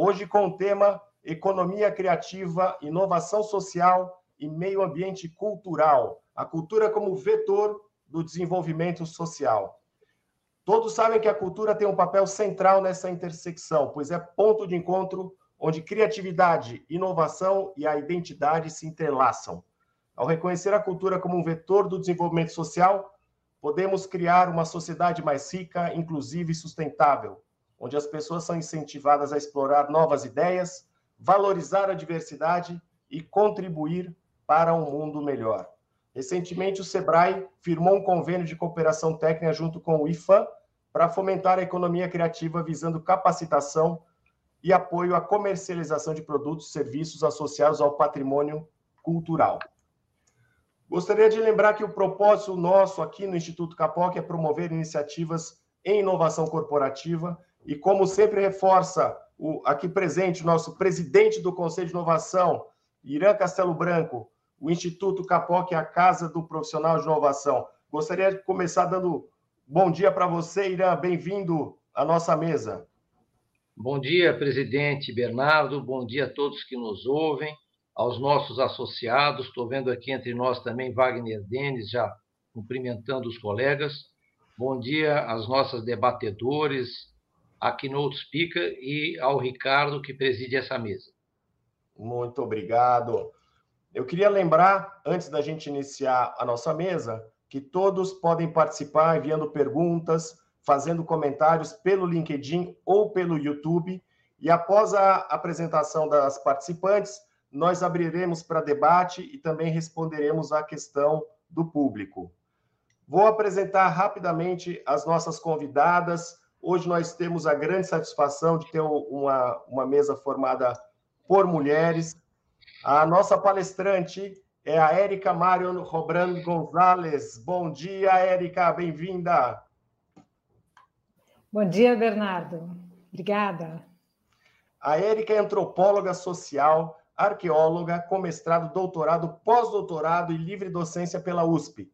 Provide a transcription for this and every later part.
Hoje com o tema Economia Criativa, Inovação Social e Meio Ambiente Cultural. A cultura como vetor do desenvolvimento social. Todos sabem que a cultura tem um papel central nessa intersecção, pois é ponto de encontro onde criatividade, inovação e a identidade se entrelaçam. Ao reconhecer a cultura como um vetor do desenvolvimento social, podemos criar uma sociedade mais rica, inclusiva e sustentável, onde as pessoas são incentivadas a explorar novas ideias, valorizar a diversidade e contribuir para um mundo melhor. Recentemente, o SEBRAE firmou um convênio de cooperação técnica junto com o IFAM para fomentar a economia criativa visando capacitação e apoio à comercialização de produtos e serviços associados ao patrimônio cultural. Gostaria de lembrar que o propósito nosso aqui no Instituto Capoc é promover iniciativas em inovação corporativa e, como sempre reforça o aqui presente, nosso presidente do Conselho de Inovação, Irã Castelo Branco, o Instituto Capoc a casa do profissional de inovação. Gostaria de começar dando bom dia para você, Irã. Bem-vindo à nossa mesa. Bom dia, presidente Bernardo. Bom dia a todos que nos ouvem, aos nossos associados. Estou vendo aqui entre nós também Wagner Denis, já cumprimentando os colegas. Bom dia às nossas debatedores, a Keynote Speaker e ao Ricardo, que preside essa mesa. Muito obrigado. Eu queria lembrar, antes da gente iniciar a nossa mesa, que todos podem participar enviando perguntas, fazendo comentários pelo LinkedIn ou pelo YouTube. E após a apresentação das participantes, nós abriremos para debate e também responderemos à questão do público. Vou apresentar rapidamente as nossas convidadas. Hoje nós temos a grande satisfação de ter uma, uma mesa formada por mulheres. A nossa palestrante é a Érica Marion Robran Gonzalez. Bom dia, Érica, bem-vinda. Bom dia, Bernardo. Obrigada. A Érica é antropóloga social, arqueóloga, com mestrado, doutorado, pós-doutorado e livre docência pela USP.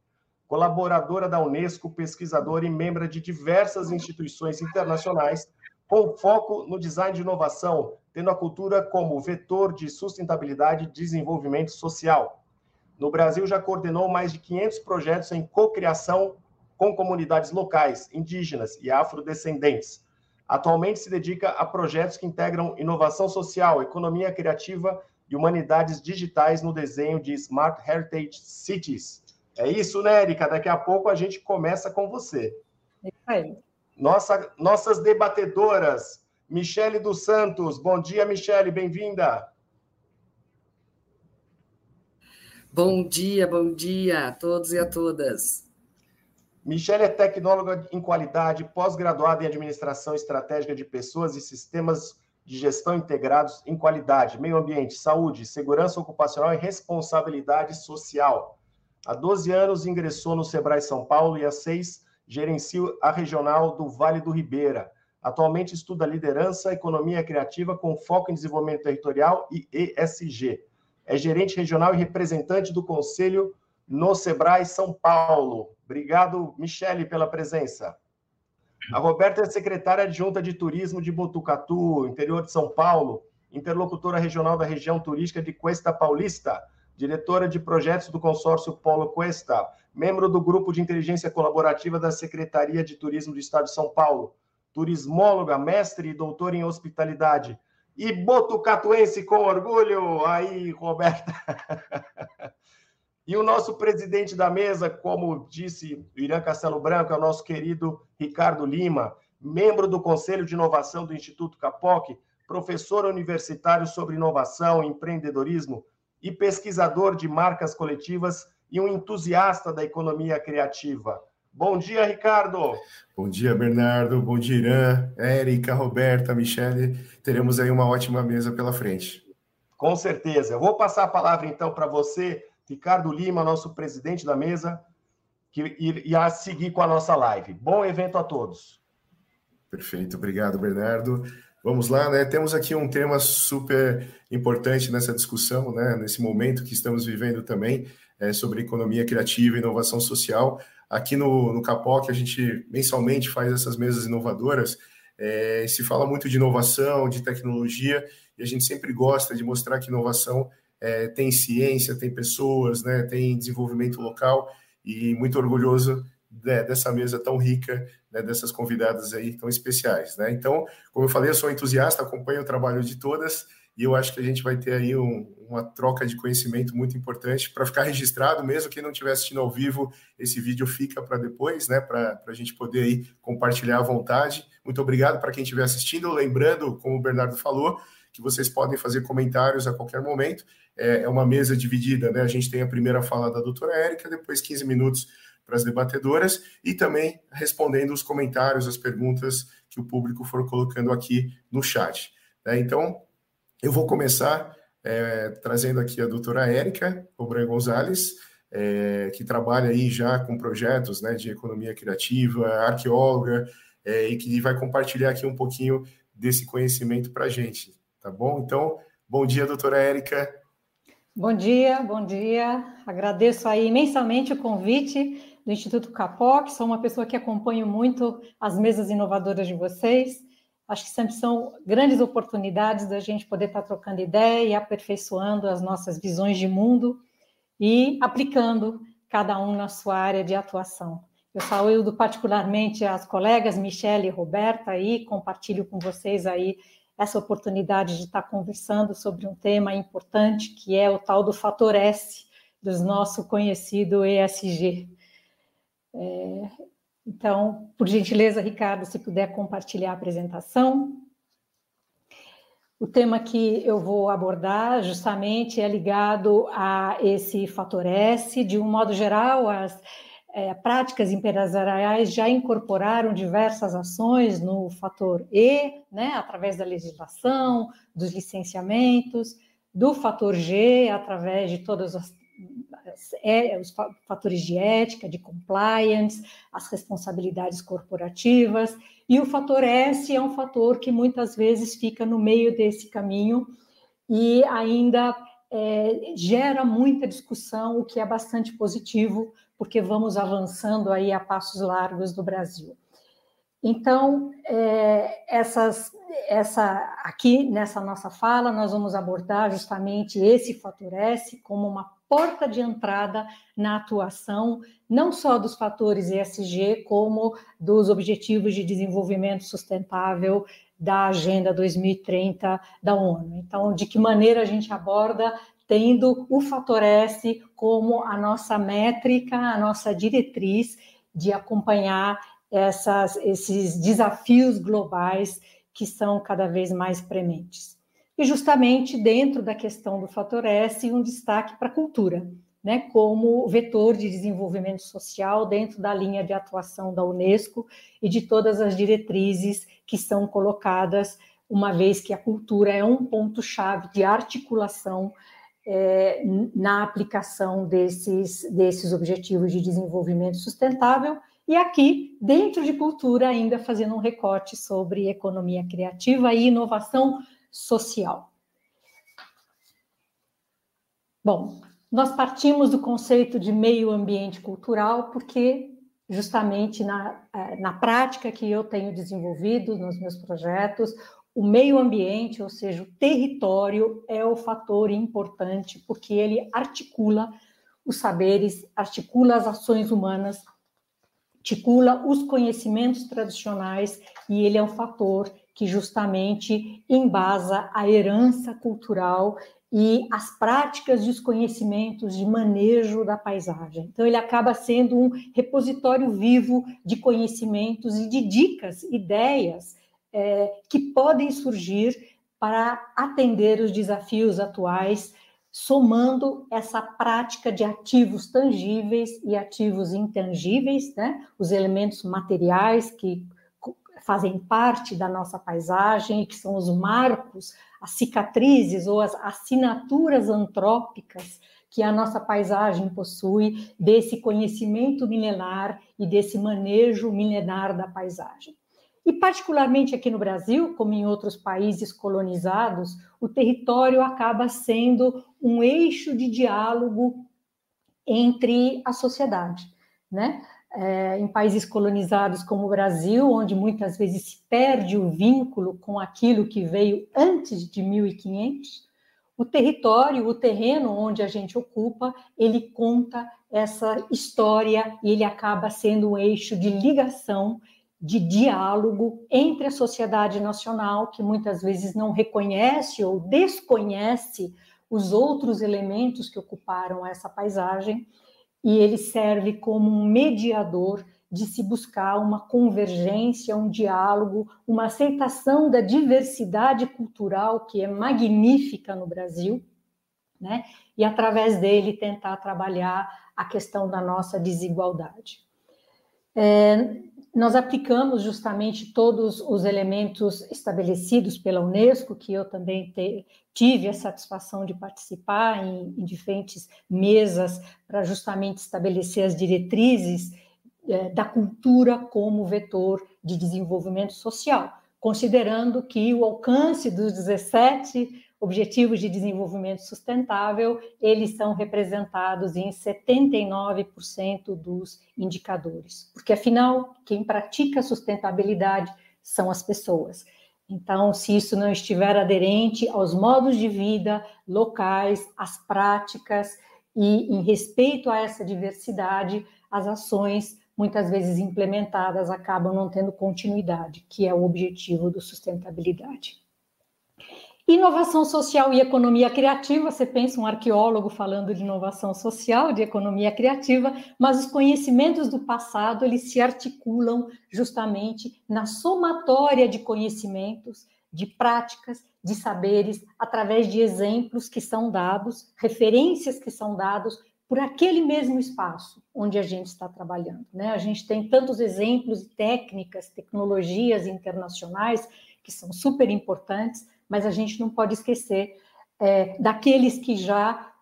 Colaboradora da Unesco, pesquisadora e membro de diversas instituições internacionais, com foco no design de inovação, tendo a cultura como vetor de sustentabilidade e desenvolvimento social. No Brasil, já coordenou mais de 500 projetos em cocriação com comunidades locais, indígenas e afrodescendentes. Atualmente se dedica a projetos que integram inovação social, economia criativa e humanidades digitais no desenho de Smart Heritage Cities. É isso, né, Erika? Daqui a pouco a gente começa com você. É isso aí. Nossa, nossas debatedoras, Michele dos Santos. Bom dia, Michele, bem-vinda. Bom dia, bom dia a todos e a todas. Michele é tecnóloga em qualidade, pós-graduada em administração estratégica de pessoas e sistemas de gestão integrados em qualidade, meio ambiente, saúde, segurança ocupacional e responsabilidade social. Há 12 anos ingressou no Sebrae São Paulo e há seis gerencia a regional do Vale do Ribeira. Atualmente estuda liderança, economia criativa com foco em desenvolvimento territorial e ESG. É gerente regional e representante do Conselho no Sebrae São Paulo. Obrigado, Michele, pela presença. A Roberta é secretária adjunta de Turismo de Botucatu, interior de São Paulo, interlocutora regional da região turística de Cuesta Paulista, diretora de projetos do consórcio Polo Cuesta, membro do grupo de inteligência colaborativa da Secretaria de Turismo do Estado de São Paulo, turismóloga, mestre e doutor em hospitalidade. E botucatuense com orgulho, aí, Roberta. e o nosso presidente da mesa, como disse o Irã Castelo Branco, é o nosso querido Ricardo Lima, membro do Conselho de Inovação do Instituto Capoc, professor universitário sobre inovação empreendedorismo e pesquisador de marcas coletivas e um entusiasta da economia criativa. Bom dia, Ricardo. Bom dia, Bernardo. Bom dia, Irã, Érica, Roberta, Michele. Teremos aí uma ótima mesa pela frente. Com certeza. Eu vou passar a palavra então para você, Ricardo Lima, nosso presidente da mesa, que irá seguir com a nossa live. Bom evento a todos. Perfeito, obrigado, Bernardo. Vamos lá, né? Temos aqui um tema super importante nessa discussão, né? Nesse momento que estamos vivendo também, é, sobre economia criativa e inovação social. Aqui no, no Capoc, a gente mensalmente faz essas mesas inovadoras É, se fala muito de inovação, de tecnologia, e a gente sempre gosta de mostrar que inovação é, tem ciência, tem pessoas, né, tem desenvolvimento local, e muito orgulhoso né, dessa mesa tão rica, né, dessas convidadas aí tão especiais. Né? Então, como eu falei, eu sou entusiasta, acompanho o trabalho de todas, e eu acho que a gente vai ter aí um, uma troca de conhecimento muito importante para ficar registrado, mesmo quem não estiver assistindo ao vivo, esse vídeo fica para depois, né, para a gente poder aí compartilhar à vontade. Muito obrigado para quem estiver assistindo, lembrando, como o Bernardo falou, que vocês podem fazer comentários a qualquer momento, é, é uma mesa dividida, né, a gente tem a primeira fala da doutora Érica, depois 15 minutos para as debatedoras e também respondendo os comentários, as perguntas que o público for colocando aqui no chat. Né? Então, eu vou começar é, trazendo aqui a doutora Érica Obran Gonzalez, é, que trabalha aí já com projetos né, de economia criativa, arqueóloga, é, e que vai compartilhar aqui um pouquinho desse conhecimento para a gente, tá bom? Então, bom dia, doutora Érica. Bom dia, bom dia. Agradeço aí imensamente o convite do Instituto Capoc, sou uma pessoa que acompanho muito as mesas inovadoras de vocês, Acho que sempre são grandes oportunidades da gente poder estar trocando ideia e aperfeiçoando as nossas visões de mundo e aplicando cada um na sua área de atuação. Eu saúdo particularmente as colegas Michelle e Roberta e compartilho com vocês aí essa oportunidade de estar conversando sobre um tema importante que é o tal do fator S do nosso conhecido ESG. É, então, por gentileza, Ricardo, se puder compartilhar a apresentação. O tema que eu vou abordar justamente é ligado a esse fator S. De um modo geral, as é, práticas empresariais já incorporaram diversas ações no fator E, né, através da legislação, dos licenciamentos, do fator G, através de todas as é, os fatores de ética, de compliance, as responsabilidades corporativas, e o fator S é um fator que muitas vezes fica no meio desse caminho e ainda é, gera muita discussão, o que é bastante positivo, porque vamos avançando aí a passos largos no Brasil. Então, é, essas, essa aqui nessa nossa fala, nós vamos abordar justamente esse fator S como uma porta de entrada na atuação, não só dos fatores ESG, como dos Objetivos de Desenvolvimento Sustentável da Agenda 2030 da ONU. Então, de que maneira a gente aborda tendo o fator S como a nossa métrica, a nossa diretriz de acompanhar essas, esses desafios globais que são cada vez mais prementes. E justamente dentro da questão do fator S, um destaque para a cultura, né, como vetor de desenvolvimento social dentro da linha de atuação da Unesco e de todas as diretrizes que são colocadas, uma vez que a cultura é um ponto-chave de articulação é, na aplicação desses, desses objetivos de desenvolvimento sustentável. E aqui, dentro de cultura, ainda fazendo um recorte sobre economia criativa e inovação social. Bom, nós partimos do conceito de meio ambiente cultural porque justamente na, é, na prática que eu tenho desenvolvido nos meus projetos, o meio ambiente, ou seja, o território, é o fator importante, porque ele articula os saberes, articula as ações humanas, articula os conhecimentos tradicionais, e ele é um fator que justamente embasa a herança cultural e as práticas e os conhecimentos de manejo da paisagem. Então, ele acaba sendo um repositório vivo de conhecimentos e de dicas, ideias é, que podem surgir para atender os desafios atuais, somando essa prática de ativos tangíveis e ativos intangíveis, né? os elementos materiais que fazem parte da nossa paisagem, que são os marcos, as cicatrizes ou as assinaturas antrópicas que a nossa paisagem possui desse conhecimento milenar e desse manejo milenar da paisagem. E, particularmente aqui no Brasil, como em outros países colonizados, o território acaba sendo um eixo de diálogo entre a sociedade. Né? É, em países colonizados como o Brasil, onde muitas vezes se perde o vínculo com aquilo que veio antes de 1500, o território, o terreno onde a gente ocupa, ele conta essa história e ele acaba sendo um eixo de ligação, de diálogo entre a sociedade nacional, que muitas vezes não reconhece ou desconhece os outros elementos que ocuparam essa paisagem, e ele serve como um mediador de se buscar uma convergência, um diálogo, uma aceitação da diversidade cultural que é magnífica no Brasil, né? E através dele tentar trabalhar a questão da nossa desigualdade. É, nós aplicamos justamente todos os elementos estabelecidos pela Unesco, que eu também te, tive a satisfação de participar em, em diferentes mesas para justamente estabelecer as diretrizes é, da cultura como vetor de desenvolvimento social, considerando que o alcance dos 17 Objetivos de Desenvolvimento Sustentável, eles são representados em 79% dos indicadores, porque afinal, quem pratica sustentabilidade são as pessoas. Então, se isso não estiver aderente aos modos de vida locais, às práticas e em respeito a essa diversidade, as ações muitas vezes implementadas acabam não tendo continuidade, que é o objetivo do sustentabilidade. Inovação social e economia criativa, você pensa um arqueólogo falando de inovação social, de economia criativa, mas os conhecimentos do passado, eles se articulam justamente na somatória de conhecimentos, de práticas, de saberes, através de exemplos que são dados, referências que são dados por aquele mesmo espaço onde a gente está trabalhando. Né? A gente tem tantos exemplos técnicas, tecnologias internacionais que são super importantes, mas a gente não pode esquecer é, daqueles que já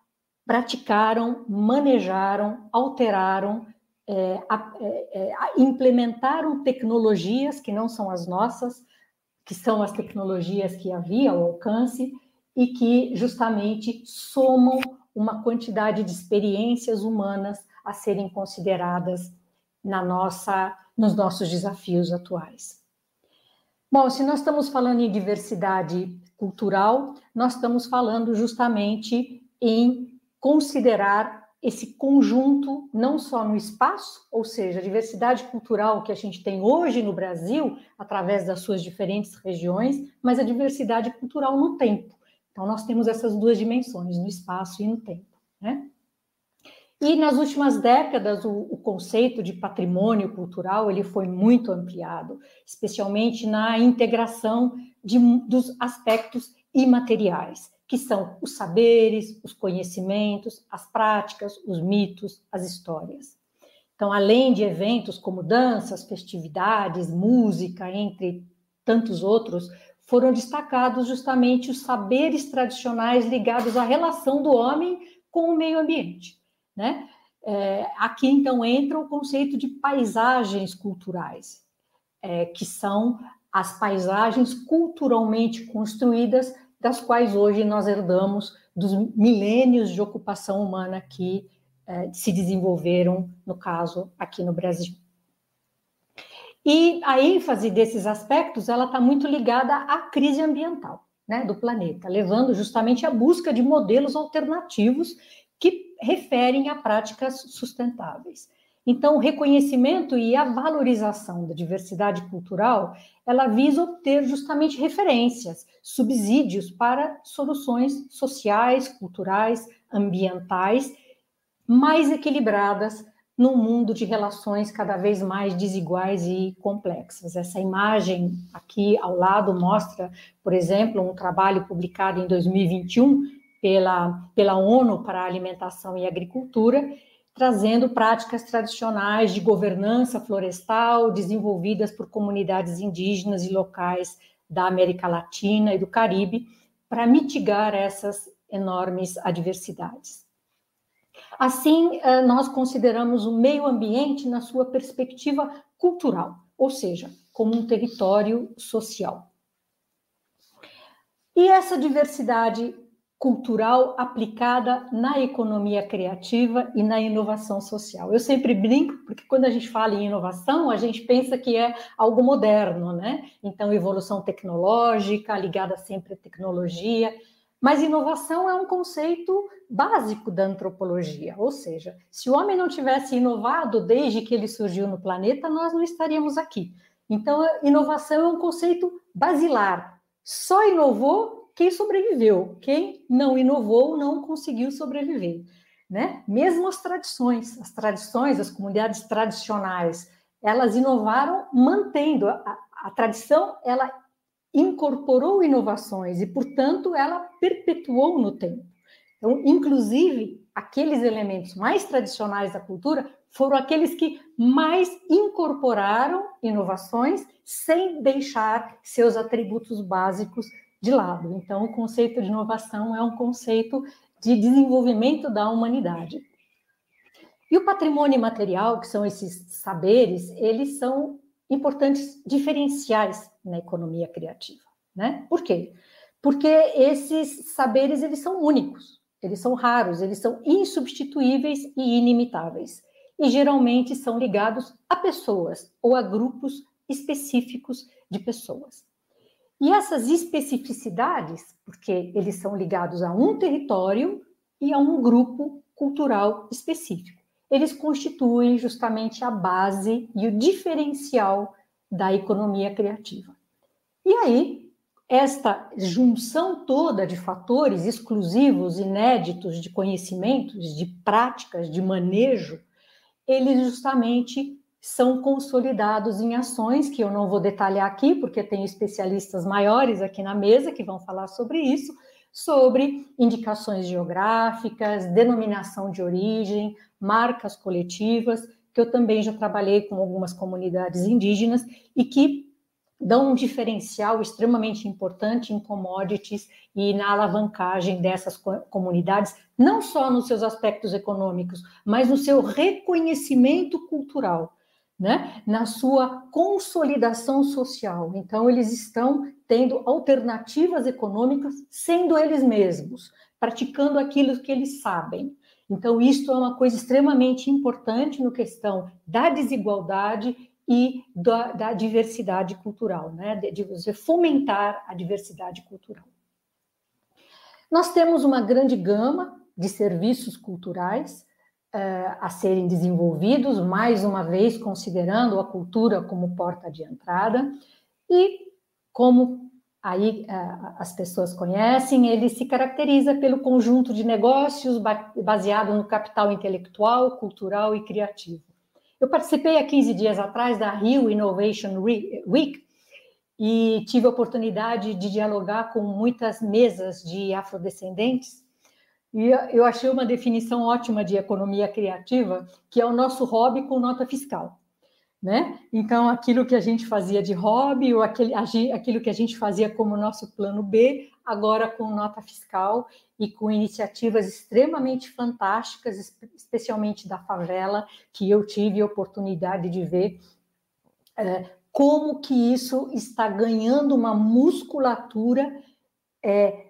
praticaram, manejaram, alteraram, é, é, é implementaram tecnologias que não são as nossas, que são as tecnologias que havia ao alcance e que justamente somam uma quantidade de experiências humanas a serem consideradas na nossa, nos nossos desafios atuais. Bom, se nós estamos falando em diversidade cultural, nós estamos falando justamente em considerar esse conjunto não só no espaço, ou seja, a diversidade cultural que a gente tem hoje no Brasil, através das suas diferentes regiões, mas a diversidade cultural no tempo. Então, nós temos essas duas dimensões, no espaço e no tempo. Né? E nas últimas décadas, o, o, conceito de patrimônio cultural ele foi muito ampliado, especialmente na integração de, dos aspectos imateriais, que são os saberes, os conhecimentos, as práticas, os mitos, as histórias. Então, além de eventos como danças, festividades, música, entre tantos outros, foram destacados justamente os saberes tradicionais ligados à relação do homem com o meio ambiente. Né? É, aqui, então, entra o conceito de paisagens culturais, é, que são as paisagens culturalmente construídas, das quais hoje nós herdamos dos milênios de ocupação humana que é, se desenvolveram, no caso, aqui no Brasil. E a ênfase desses aspectos, ela está muito ligada à crise ambiental né, do planeta, levando justamente à busca de modelos alternativos que referem a práticas sustentáveis. Então, o reconhecimento e a valorização da diversidade cultural, ela visa obter justamente referências, subsídios para soluções sociais, culturais, ambientais mais equilibradas num mundo de relações cada vez mais desiguais e complexas. Essa imagem aqui ao lado mostra, por exemplo, um trabalho publicado em 2021 pela, pela ONU para a Alimentação e Agricultura, trazendo práticas tradicionais de governança florestal desenvolvidas por comunidades indígenas e locais da América Latina e do Caribe para mitigar essas enormes adversidades. Assim, eh, nós consideramos o meio ambiente na sua perspectiva cultural, ou seja, como um território social. E essa diversidade cultural aplicada na economia criativa e na inovação social. Eu sempre brinco, porque quando a gente fala em inovação, a gente pensa que é algo moderno, né? Então, evolução tecnológica, ligada sempre à tecnologia. Mas inovação é um conceito básico da antropologia, ou seja, se o homem não tivesse inovado desde que ele surgiu no planeta, nós não estaríamos aqui. Então, inovação é um conceito basilar. Só inovou quem sobreviveu, quem não inovou não conseguiu sobreviver, né? Mesmo as tradições, as tradições, as comunidades tradicionais, elas inovaram mantendo a, a tradição, ela incorporou inovações e, portanto, ela perpetuou no tempo. Então, inclusive, aqueles elementos mais tradicionais da cultura foram aqueles que mais incorporaram inovações sem deixar seus atributos básicos de lado. Então, o conceito de inovação é um conceito de desenvolvimento da humanidade. E o patrimônio material, que são esses saberes, eles são importantes diferenciais na economia criativa, né? Por quê? Porque esses saberes eles são únicos, eles são raros, eles são insubstituíveis e inimitáveis. E geralmente são ligados a pessoas ou a grupos específicos de pessoas. E essas especificidades, porque eles são ligados a um território e a um grupo cultural específico, eles constituem justamente a base e o diferencial da economia criativa. E aí, esta junção toda de fatores exclusivos, inéditos de conhecimentos, de práticas, de manejo, eles justamente são consolidados em ações que eu não vou detalhar aqui, porque tem especialistas maiores aqui na mesa que vão falar sobre isso, sobre indicações geográficas, denominação de origem, marcas coletivas, que eu também já trabalhei com algumas comunidades indígenas e que dão um diferencial extremamente importante em commodities e na alavancagem dessas comunidades, não só nos seus aspectos econômicos, mas no seu reconhecimento cultural né, na sua consolidação social. Então, eles estão tendo alternativas econômicas, sendo eles mesmos, praticando aquilo que eles sabem. Então, isto é uma coisa extremamente importante no questão da desigualdade e da, da diversidade cultural, né? de, de você fomentar a diversidade cultural. Nós temos uma grande gama de serviços culturais, uh, a serem desenvolvidos, mais uma vez considerando a cultura como porta de entrada, e como aí uh, as pessoas conhecem, ele se caracteriza pelo conjunto de negócios baseado no capital intelectual, cultural e criativo. Eu participei há 15 dias atrás da Rio Innovation Week e tive a oportunidade de dialogar com muitas mesas de afrodescendentes e eu achei uma definição ótima de economia criativa, que é o nosso hobby com nota fiscal. Né? Então, aquilo que a gente fazia de hobby, ou aquele, aquilo que a gente fazia como nosso plano B, agora com nota fiscal e com iniciativas extremamente fantásticas, especialmente da favela, que eu tive a oportunidade de ver é, como que isso está ganhando uma musculatura é,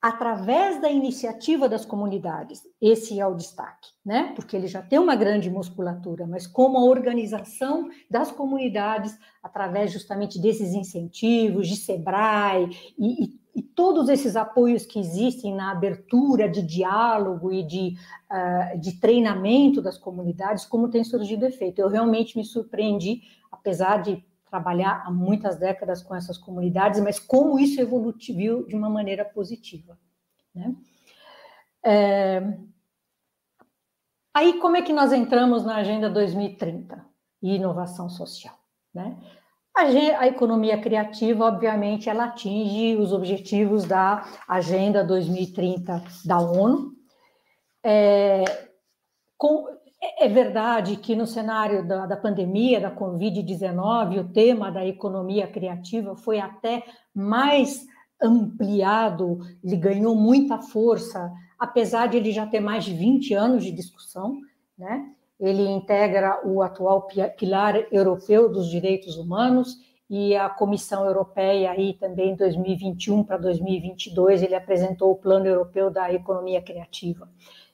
através da iniciativa das comunidades. Esse é o destaque, né? Porque ele já tem uma grande musculatura, mas como a organização das comunidades, através justamente desses incentivos, de SEBRAE e, e, e todos esses apoios que existem na abertura de diálogo e de, uh, de treinamento das comunidades, como tem surgido efeito. Eu realmente me surpreendi, apesar de trabalhar há muitas décadas com essas comunidades, mas como isso evoluiu de uma maneira positiva. Né? É... Aí, como é que nós entramos na Agenda 2030 e inovação social? Né? A, economia criativa, obviamente, ela atinge os objetivos da Agenda 2030 da ONU. É, com, é, é verdade que no cenário da, da pandemia, da Covid-19, o tema da economia criativa foi até mais ampliado, ele ganhou muita força, apesar de ele já ter mais de 20 anos de discussão, né? Ele integra o atual pilar europeu dos direitos humanos e a Comissão Europeia aí também 2021 para 2022 ele apresentou o Plano Europeu da Economia Criativa.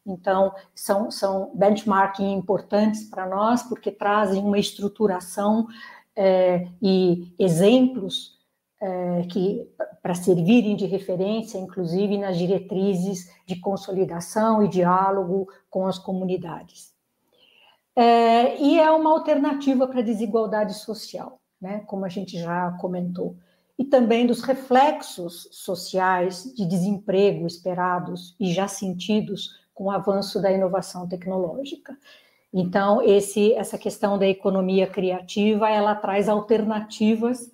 Então, são, são benchmarking importantes para nós, porque trazem uma estruturação é, e exemplos é, que para servirem de referência, inclusive nas diretrizes de consolidação e diálogo com as comunidades. É, e é uma alternativa para a desigualdade social, né, como a gente já comentou, e também dos reflexos sociais de desemprego esperados e já sentidos com o avanço da inovação tecnológica. Então, esse, essa questão da economia criativa, ela traz alternativas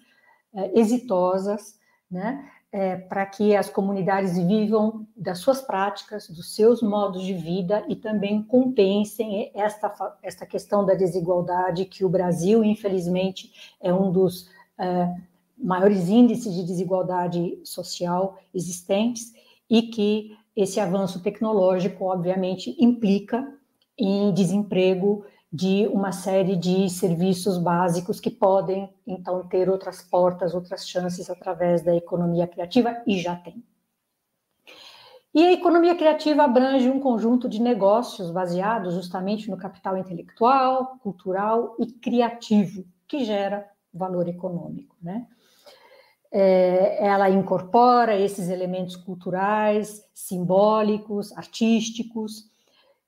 é, exitosas, né, é, para que as comunidades vivam das suas práticas, dos seus modos de vida e também compensem esta, esta questão da desigualdade, que o Brasil, infelizmente, é um dos é, maiores índices de desigualdade social existentes e que esse avanço tecnológico, obviamente, implica em desemprego de uma série de serviços básicos que podem, então, ter outras portas, outras chances através da economia criativa, e já tem. E a economia criativa abrange um conjunto de negócios baseados justamente no capital intelectual, cultural e criativo, que gera valor econômico, né? É, ela incorpora esses elementos culturais, simbólicos, artísticos,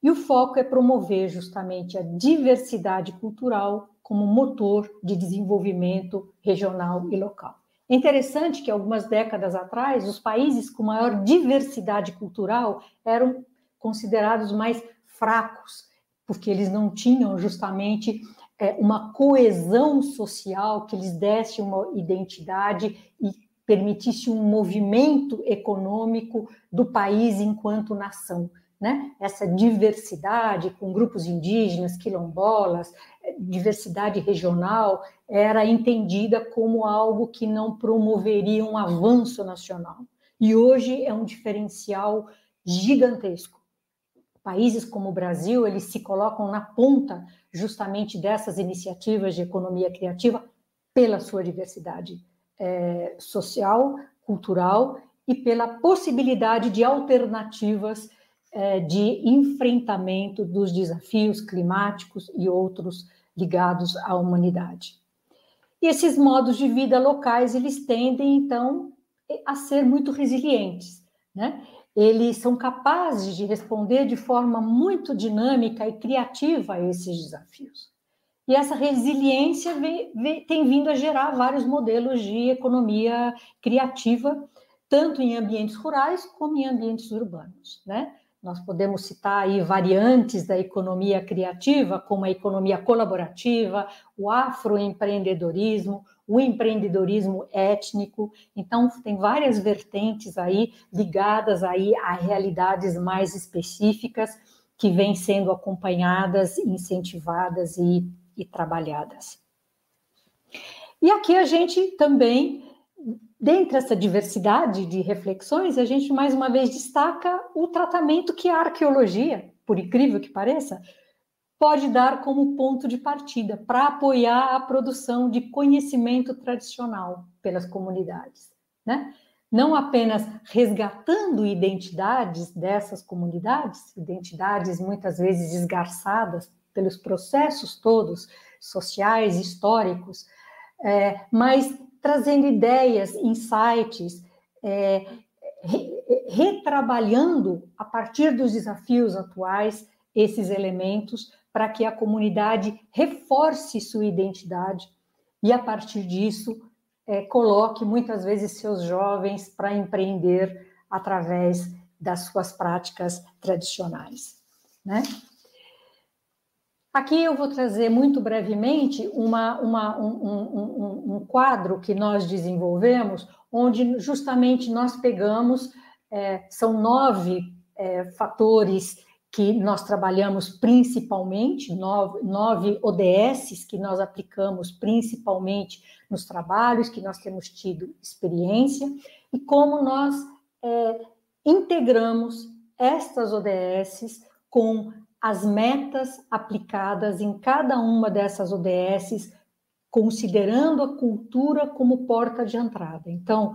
e o foco é promover justamente a diversidade cultural como motor de desenvolvimento regional e local. É interessante que algumas décadas atrás, os países com maior diversidade cultural eram considerados mais fracos, porque eles não tinham justamente é, uma coesão social que lhes desse uma identidade e permitisse um movimento econômico do país enquanto nação né? essa diversidade com grupos indígenas, quilombolas, diversidade regional, era entendida como algo que não promoveria um avanço nacional. E hoje é um diferencial gigantesco. Países como o Brasil, eles se colocam na ponta justamente dessas iniciativas de economia criativa pela sua diversidade é, social, cultural e pela possibilidade de alternativas é, de enfrentamento dos desafios climáticos e outros ligados à humanidade. E esses modos de vida locais, eles tendem, então, a ser muito resilientes, né? Eles são capazes de responder de forma muito dinâmica e criativa a esses desafios. E essa resiliência vem, vem, tem vindo a gerar vários modelos de economia criativa, tanto em ambientes rurais como em ambientes urbanos, né? Nós podemos citar aí variantes da economia criativa, como a economia colaborativa, o afroempreendedorismo, o empreendedorismo étnico. Então, tem várias vertentes aí ligadas aí a realidades mais específicas que vêm sendo acompanhadas, incentivadas e, e trabalhadas. E aqui a gente também Dentre essa diversidade de reflexões, a gente mais uma vez destaca o tratamento que a arqueologia, por incrível que pareça, pode dar como ponto de partida para apoiar a produção de conhecimento tradicional pelas comunidades, né? Não apenas resgatando identidades dessas comunidades, identidades muitas vezes esgarçadas pelos processos todos sociais, históricos, é, mas trazendo ideias, insights, é, retrabalhando a partir dos desafios atuais esses elementos para que a comunidade reforce sua identidade e, a partir disso, é, coloque muitas vezes seus jovens para empreender através das suas práticas tradicionais. Né? Aqui eu vou trazer muito brevemente uma, uma, um, um, um, quadro que nós desenvolvemos, onde justamente nós pegamos, é, são nove é, fatores que nós trabalhamos principalmente, nove, nove ODSs que nós aplicamos principalmente nos trabalhos que nós temos tido experiência, e como nós é, integramos estas ODSs com as metas aplicadas em cada uma dessas ODSs considerando a cultura como porta de entrada. Então,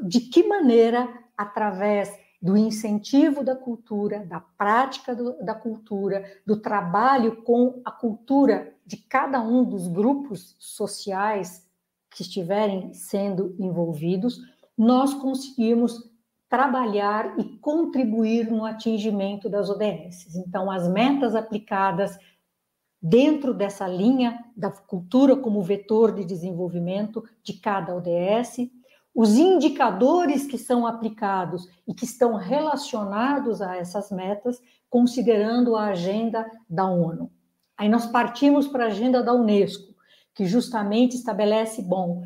de que maneira, através do incentivo da cultura, da prática do, da cultura, do trabalho com a cultura de cada um dos grupos sociais que estiverem sendo envolvidos, nós conseguimos trabalhar e contribuir no atingimento das ODS. Então, as metas aplicadas dentro dessa linha da cultura como vetor de desenvolvimento de cada ODS, os indicadores que são aplicados e que estão relacionados a essas metas, considerando a agenda da ONU. Aí nós partimos para a agenda da Unesco, que justamente estabelece, bom,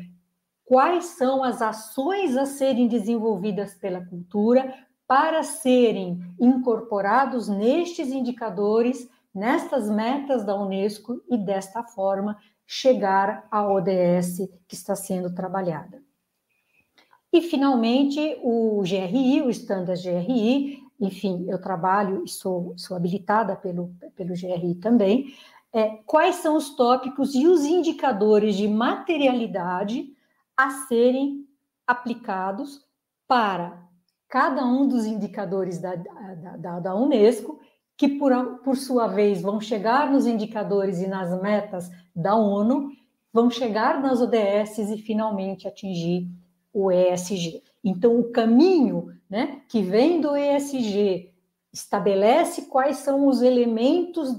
quais são as ações a serem desenvolvidas pela cultura para serem incorporados nestes indicadores nestas metas da Unesco e desta forma chegar à ODS que está sendo trabalhada. E finalmente o GRI, o Standard GRI, enfim, eu trabalho e sou, sou habilitada pelo, pelo GRI também. É, quais são os tópicos e os indicadores de materialidade a serem aplicados para cada um dos indicadores da, da, da Unesco que, por, por sua vez, vão chegar nos indicadores e nas metas da ONU, vão chegar nas ODS e finalmente atingir o ESG. Então, o caminho né, que vem do ESG estabelece quais são os elementos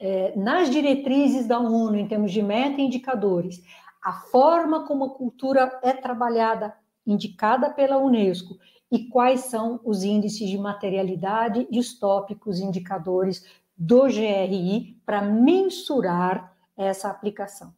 é, nas diretrizes da ONU, em termos de meta e indicadores, a forma como a cultura é trabalhada, indicada pela Unesco, e quais são os índices de materialidade e os tópicos indicadores do GRI para mensurar essa aplicação.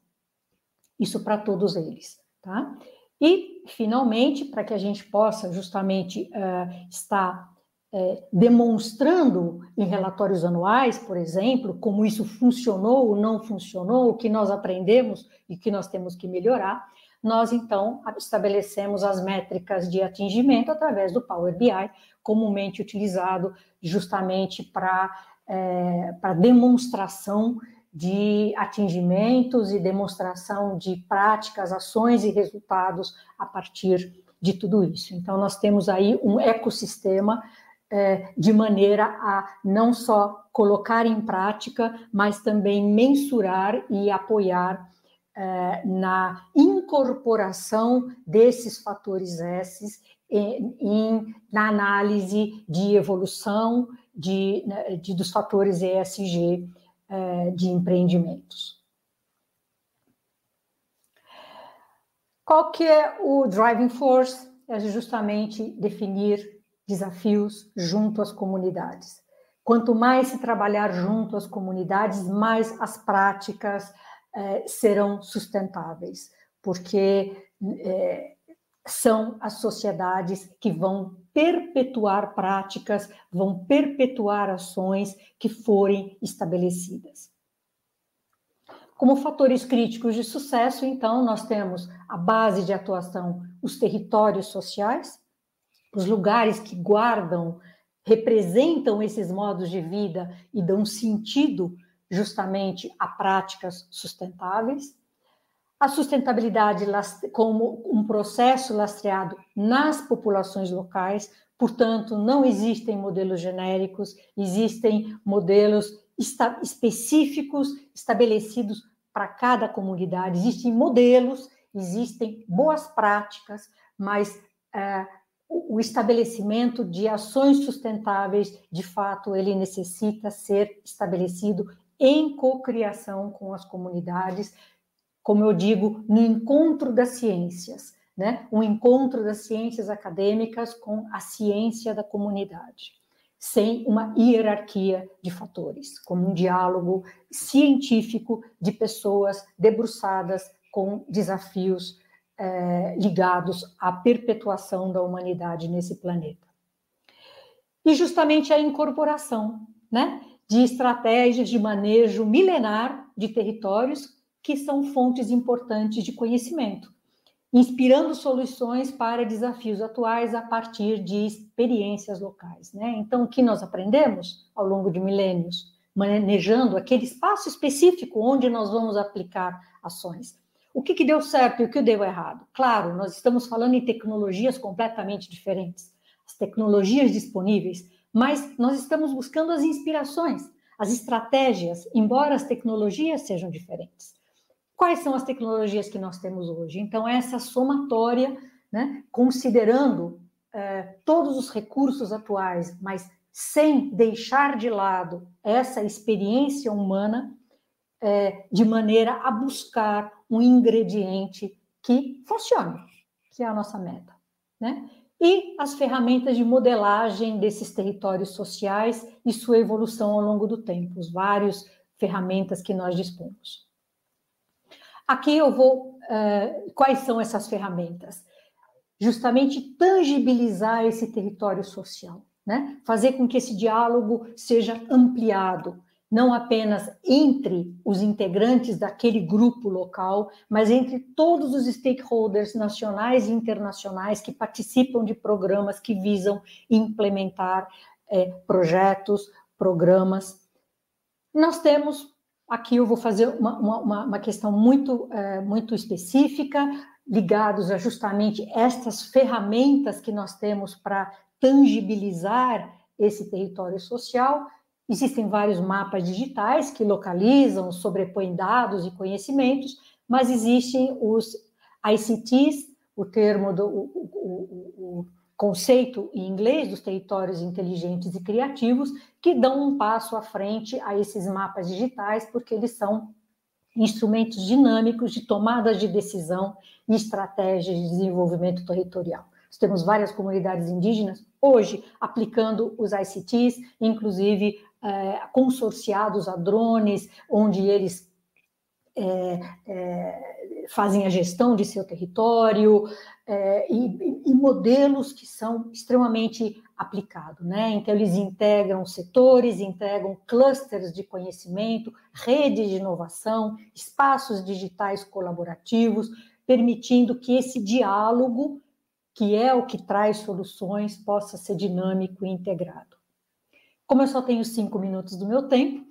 Isso para todos eles, tá? E, finalmente, para que a gente possa justamente uh, estar uh, demonstrando em relatórios anuais, por exemplo, como isso funcionou ou não funcionou, o que nós aprendemos e que nós temos que melhorar, nós então estabelecemos as métricas de atingimento através do Power BI, comumente utilizado justamente para é, para demonstração de atingimentos e demonstração de práticas, ações e resultados a partir de tudo isso. Então, nós temos aí um ecossistema é, de maneira a não só colocar em prática, mas também mensurar e apoiar é, na incorporação desses fatores S em, em, na análise de evolução de, né, de dos fatores ESG é, de empreendimentos. Qual que é o driving force? É justamente definir desafios junto às comunidades. Quanto mais se trabalhar junto às comunidades, mais as práticas, é, serão sustentáveis, porque é, são as sociedades que vão perpetuar práticas, vão perpetuar ações que forem estabelecidas. Como fatores críticos de sucesso, então, nós temos a base de atuação, os territórios sociais, os lugares que guardam, representam esses modos de vida e dão sentido justamente a práticas sustentáveis, a sustentabilidade como um processo lastreado nas populações locais, portanto, não existem modelos genéricos, existem modelos específicos estabelecidos para cada comunidade, existem modelos, existem boas práticas, mas é, o estabelecimento de ações sustentáveis, de fato, ele necessita ser estabelecido em cocriação com as comunidades, como eu digo, no encontro das ciências, né? Um encontro das ciências acadêmicas com a ciência da comunidade, sem uma hierarquia de fatores, como um diálogo científico de pessoas debruçadas com desafios eh, ligados à perpetuação da humanidade nesse planeta. E justamente a incorporação, né? de estratégias de manejo milenar de territórios que são fontes importantes de conhecimento, inspirando soluções para desafios atuais a partir de experiências locais. Né? Então, o que nós aprendemos ao longo de milênios? Manejando aquele espaço específico onde nós vamos aplicar ações. O que, que deu certo e o que deu errado? Claro, nós estamos falando em tecnologias completamente diferentes, as tecnologias disponíveis, mas nós estamos buscando as inspirações, as estratégias, embora as tecnologias sejam diferentes. Quais são as tecnologias que nós temos hoje? Então, essa somatória, né, considerando eh, todos os recursos atuais, mas sem deixar de lado essa experiência humana, eh, de maneira a buscar um ingrediente que funcione, que é a nossa meta. Né? E as ferramentas de modelagem desses territórios sociais e sua evolução ao longo do tempo, os vários ferramentas que nós dispomos. Aqui eu vou. Uh, quais são essas ferramentas? Justamente tangibilizar esse território social, né? fazer com que esse diálogo seja ampliado, não apenas entre os integrantes daquele grupo local, mas entre todos os stakeholders nacionais e internacionais que participam de programas que visam implementar é, projetos, programas. Nós temos, aqui eu vou fazer uma, uma, uma questão muito, é, muito específica, ligados a justamente estas ferramentas que nós temos para tangibilizar esse território social, Existem vários mapas digitais que localizam, sobrepõem dados e conhecimentos, mas existem os ICTs, o termo do o, o, o conceito em inglês dos territórios inteligentes e criativos, que dão um passo à frente a esses mapas digitais, porque eles são instrumentos dinâmicos de tomadas de decisão e estratégias de desenvolvimento territorial. Nós temos várias comunidades indígenas hoje aplicando os ICTs, inclusive é, consorciados a drones, onde eles é, é, fazem a gestão de seu território é, e, e, modelos que são extremamente aplicados, né? Então eles integram setores, integram clusters de conhecimento, redes de inovação, espaços digitais colaborativos, permitindo que esse diálogo, que é o que traz soluções, possa ser dinâmico e integrado. Como eu só tenho cinco minutos do meu tempo,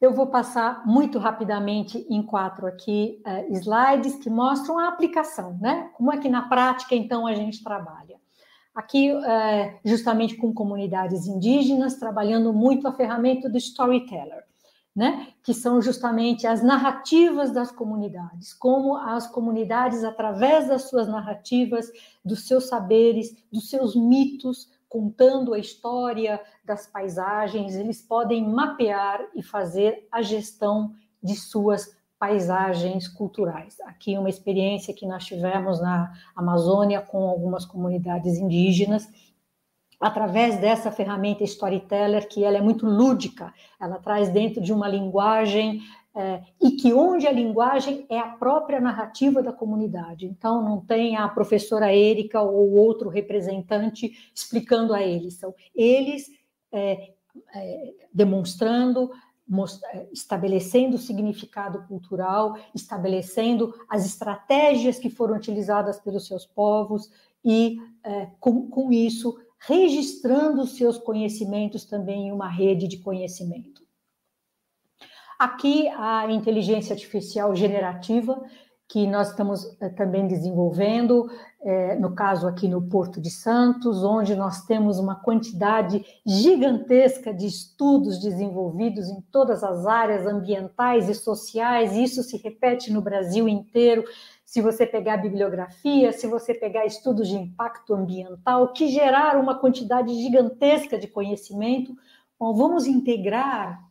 eu vou passar muito rapidamente em quatro aqui uh, slides que mostram a aplicação, né? Como é que na prática, então, a gente trabalha. Aqui, uh, justamente com comunidades indígenas, trabalhando muito a ferramenta do storyteller, né? Que são justamente as narrativas das comunidades, como as comunidades, através das suas narrativas, dos seus saberes, dos seus mitos, contando a história das paisagens, eles podem mapear e fazer a gestão de suas paisagens culturais. Aqui uma experiência que nós tivemos na Amazônia com algumas comunidades indígenas, através dessa ferramenta Storyteller, que ela é muito lúdica, ela traz dentro de uma linguagem é, e que onde a linguagem é a própria narrativa da comunidade. Então, não tem a professora Érica ou outro representante explicando a eles, são eles é, é, demonstrando, é, estabelecendo o significado cultural, estabelecendo as estratégias que foram utilizadas pelos seus povos e, é, com, com isso, registrando os seus conhecimentos também em uma rede de conhecimento. Aqui a inteligência artificial generativa, que nós estamos eh, também desenvolvendo, eh, no caso aqui no Porto de Santos, onde nós temos uma quantidade gigantesca de estudos desenvolvidos em todas as áreas ambientais e sociais, e isso se repete no Brasil inteiro. Se você pegar bibliografia, se você pegar estudos de impacto ambiental, que geraram uma quantidade gigantesca de conhecimento, bom, vamos integrar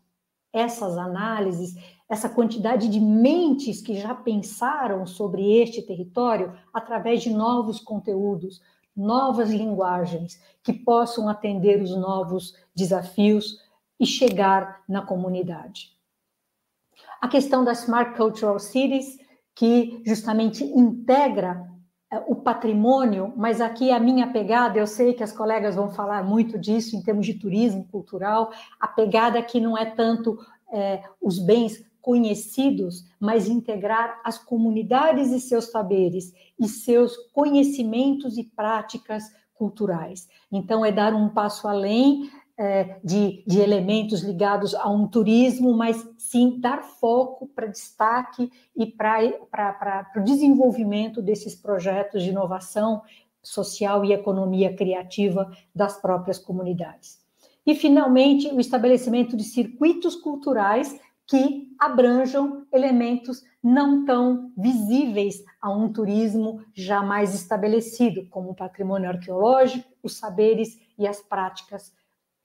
essas análises, essa quantidade de mentes que já pensaram sobre este território através de novos conteúdos, novas linguagens que possam atender os novos desafios e chegar na comunidade. A questão das Smart Cultural Cities, que justamente integra o patrimônio, mas aqui a minha pegada, eu sei que as colegas vão falar muito disso em termos de turismo cultural, a pegada aqui não é tanto é, os bens conhecidos, mas integrar as comunidades e seus saberes e seus conhecimentos e práticas culturais. Então, é dar um passo além é, de, de elementos ligados a um turismo, mas sim dar foco para destaque e para o desenvolvimento desses projetos de inovação social e economia criativa das próprias comunidades. E, finalmente, o estabelecimento de circuitos culturais que abranjam elementos não tão visíveis a um turismo jamais estabelecido, como o patrimônio arqueológico, os saberes e as práticas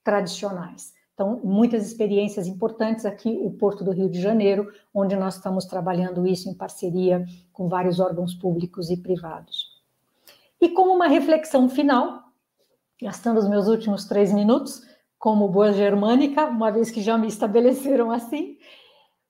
tradicionais. Então, muitas experiências importantes aqui, o Porto do Rio de Janeiro, onde nós estamos trabalhando isso em parceria com vários órgãos públicos e privados. E como uma reflexão final, gastando os meus últimos três minutos, como boa germânica, uma vez que já me estabeleceram assim,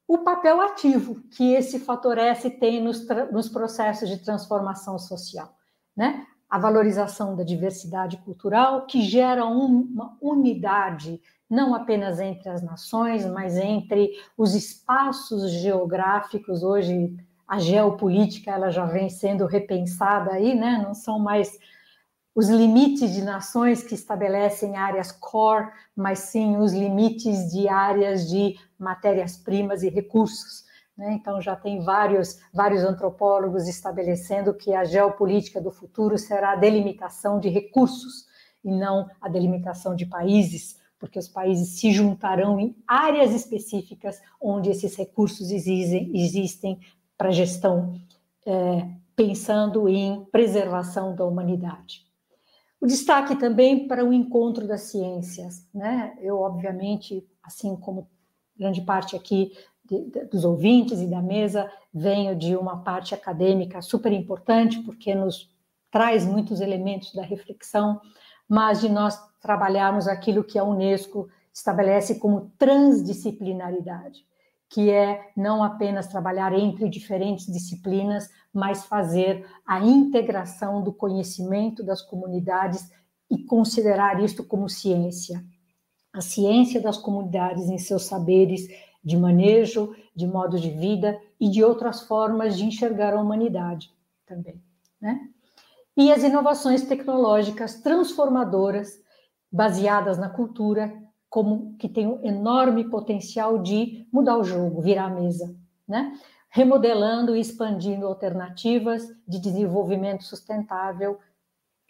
o papel ativo que esse fator S tem nos, nos processos de transformação social, né? A valorização da diversidade cultural, que gera uma unidade não apenas entre as nações, mas entre os espaços geográficos. Hoje, a geopolítica ela já vem sendo repensada aí, né? Não são mais os limites de nações que estabelecem áreas core, mas sim os limites de áreas de matérias-primas e recursos. Né? Então, já tem vários, vários antropólogos estabelecendo que a geopolítica do futuro será a delimitação de recursos e não a delimitação de países, porque os países se juntarão em áreas específicas onde esses recursos existem, existem para gestão, é, pensando em preservação da humanidade. O destaque também para o encontro das ciências, né? Eu, obviamente, assim como grande parte aqui dos ouvintes e da mesa, venho de uma parte acadêmica super importante, porque nos traz muitos elementos da reflexão, mas de nós trabalharmos aquilo que a Unesco estabelece como transdisciplinaridade que é não apenas trabalhar entre diferentes disciplinas, mas fazer a integração do conhecimento das comunidades e considerar isto como ciência. A ciência das comunidades em seus saberes de manejo, de modo de vida e de outras formas de enxergar a humanidade também, né? E as inovações tecnológicas transformadoras baseadas na cultura como que tem um enorme potencial de mudar o jogo, virar a mesa, né? Remodelando e expandindo alternativas de desenvolvimento sustentável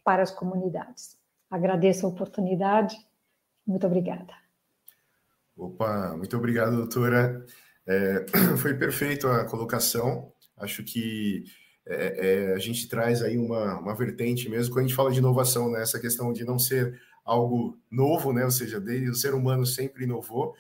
para as comunidades. Agradeço a oportunidade. Muito obrigada. Opa, muito obrigado, doutora. É, foi perfeito a colocação. Acho que é, é, a gente traz aí uma, uma vertente mesmo, quando a gente fala de inovação, né? essa questão de não ser algo novo, né? Ou seja, desde o ser humano sempre inovou.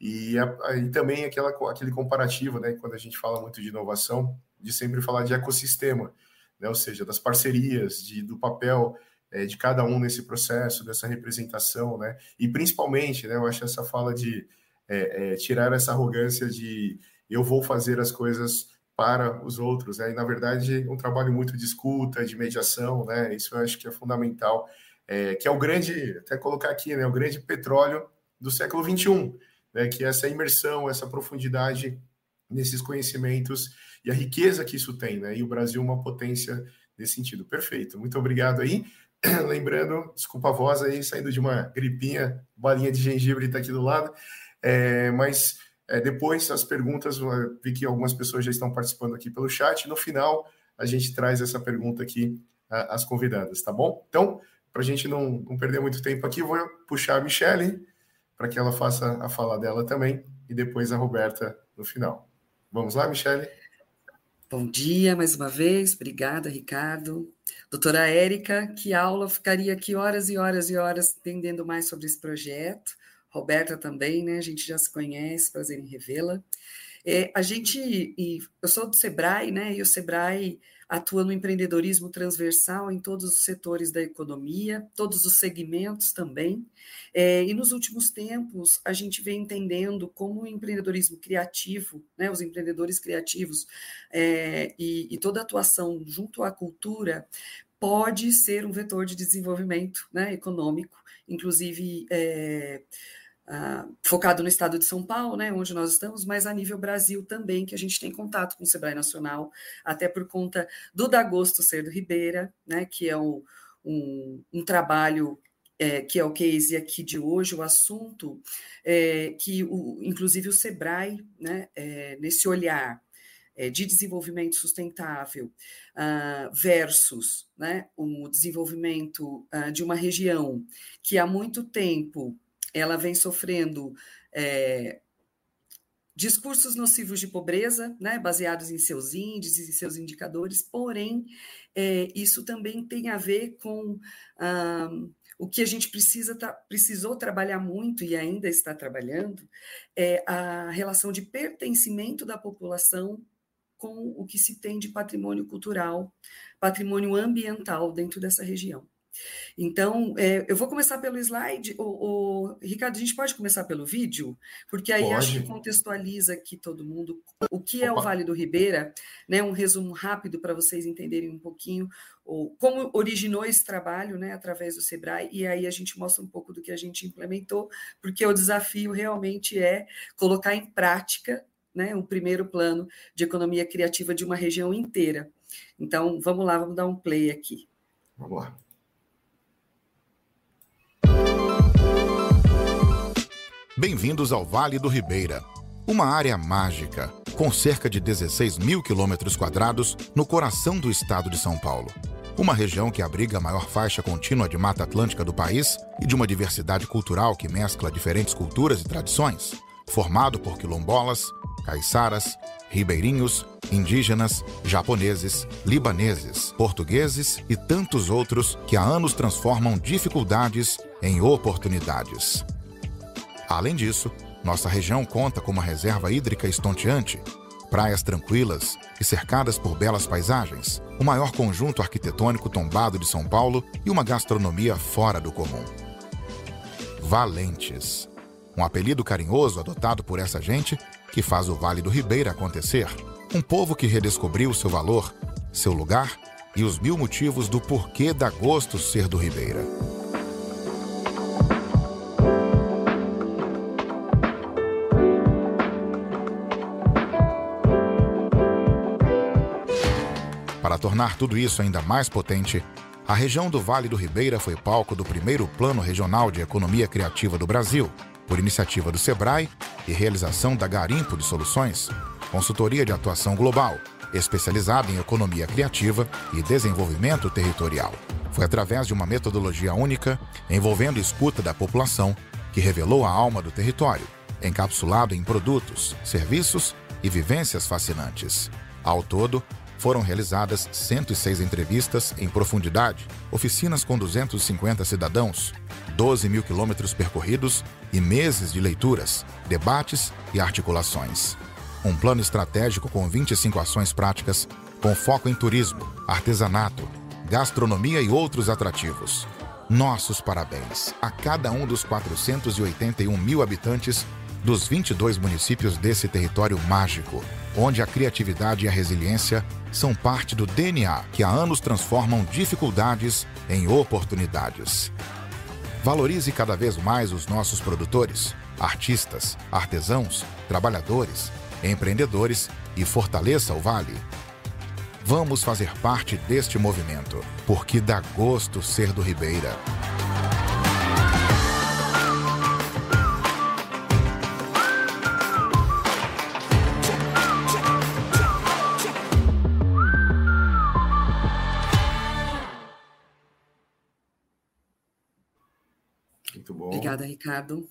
E, a, e também aquela, aquele comparativo, né? Quando a gente fala muito de inovação, de sempre falar de ecossistema, né? Ou seja, das parcerias, de, do papel é, de cada um nesse processo, dessa representação, né? E principalmente, né? Eu acho essa fala de é, é, tirar essa arrogância de eu vou fazer as coisas para os outros, né? E na verdade um trabalho muito de escuta, de mediação, né? Isso eu acho que é fundamental é, que é o grande, até colocar aqui, né, o grande petróleo do século XXI, né, que é essa imersão, essa profundidade nesses conhecimentos e a riqueza que isso tem, né, e o Brasil uma potência nesse sentido. Perfeito, muito obrigado aí. Lembrando, desculpa a voz aí, saindo de uma gripinha, balinha de gengibre está aqui do lado, é, mas é, depois as perguntas, vi que algumas pessoas já estão participando aqui pelo chat, no final a gente traz essa pergunta aqui às convidadas, tá bom? Então, para a gente não, não, perder muito tempo aqui, vou puxar a Michelle para que ela faça a fala dela também e depois a Roberta no final. Vamos lá, Michelle? Bom dia mais uma vez, obrigada, Ricardo. Doutora Érica, que aula, ficaria aqui horas e horas e horas entendendo mais sobre esse projeto. Roberta também, né? A gente já se conhece, prazer em revê-la. É, a gente, e eu sou do Sebrae, né? E o Sebrae atua no empreendedorismo transversal em todos os setores da economia, todos os segmentos também. É, e nos últimos tempos, a gente vem entendendo como o empreendedorismo criativo, né, os empreendedores criativos é, e, e toda atuação junto à cultura pode ser um vetor de desenvolvimento né, econômico, inclusive. É, Uh, focado no estado de São Paulo, né, onde nós estamos, mas a nível Brasil também, que a gente tem contato com o Sebrae Nacional, até por conta do Dagosto Cerdo Ribeira, né, que é um, um, um trabalho é, que é o case aqui de hoje, o assunto, é, que o, inclusive o SEBRAE, né, é, nesse olhar é, de desenvolvimento sustentável uh, versus né, o desenvolvimento uh, de uma região que há muito tempo ela vem sofrendo é, discursos nocivos de pobreza, né, baseados em seus índices e seus indicadores, porém, é, isso também tem a ver com ah, o que a gente precisa precisou trabalhar muito e ainda está trabalhando, é a relação de pertencimento da população com o que se tem de patrimônio cultural, patrimônio ambiental dentro dessa região. Então, é, eu vou começar pelo slide. O, o, Ricardo, a gente pode começar pelo vídeo? Porque aí pode. acho que contextualiza aqui todo mundo o que Opa. é o Vale do Ribeira, né? Um resumo rápido para vocês entenderem um pouquinho o, como originou esse trabalho, né? Através do Sebrae, e aí a gente mostra um pouco do que a gente implementou, porque o desafio realmente é colocar em prática né, o primeiro plano de economia criativa de uma região inteira. Então, vamos lá, vamos dar um play aqui. Vamos lá. Bem-vindos ao Vale do Ribeira, uma área mágica, com cerca de 16 mil quilômetros quadrados no coração do estado de São Paulo. Uma região que abriga a maior faixa contínua de Mata Atlântica do país e de uma diversidade cultural que mescla diferentes culturas e tradições, formado por quilombolas, caiçaras, ribeirinhos, indígenas, japoneses, libaneses, portugueses e tantos outros que há anos transformam dificuldades em oportunidades. Além disso, nossa região conta com uma reserva hídrica estonteante, praias tranquilas e cercadas por belas paisagens, o maior conjunto arquitetônico tombado de São Paulo e uma gastronomia fora do comum. Valentes. Um apelido carinhoso adotado por essa gente que faz o Vale do Ribeira acontecer. Um povo que redescobriu seu valor, seu lugar e os mil motivos do porquê dá gosto ser do Ribeira. Para tornar tudo isso ainda mais potente, a região do Vale do Ribeira foi palco do primeiro Plano Regional de Economia Criativa do Brasil, por iniciativa do SEBRAE e realização da Garimpo de Soluções, consultoria de atuação global, especializada em economia criativa e desenvolvimento territorial. Foi através de uma metodologia única, envolvendo escuta da população, que revelou a alma do território, encapsulado em produtos, serviços e vivências fascinantes. Ao todo, foram realizadas 106 entrevistas em profundidade, oficinas com 250 cidadãos, 12 mil quilômetros percorridos e meses de leituras, debates e articulações. Um plano estratégico com 25 ações práticas, com foco em turismo, artesanato, gastronomia e outros atrativos. Nossos parabéns a cada um dos 481 mil habitantes dos 22 municípios desse território mágico, onde a criatividade e a resiliência são parte do DNA que há anos transformam dificuldades em oportunidades. Valorize cada vez mais os nossos produtores, artistas, artesãos, trabalhadores, empreendedores e fortaleça o Vale. Vamos fazer parte deste movimento, porque dá gosto ser do Ribeira. Obrigada, Ricardo.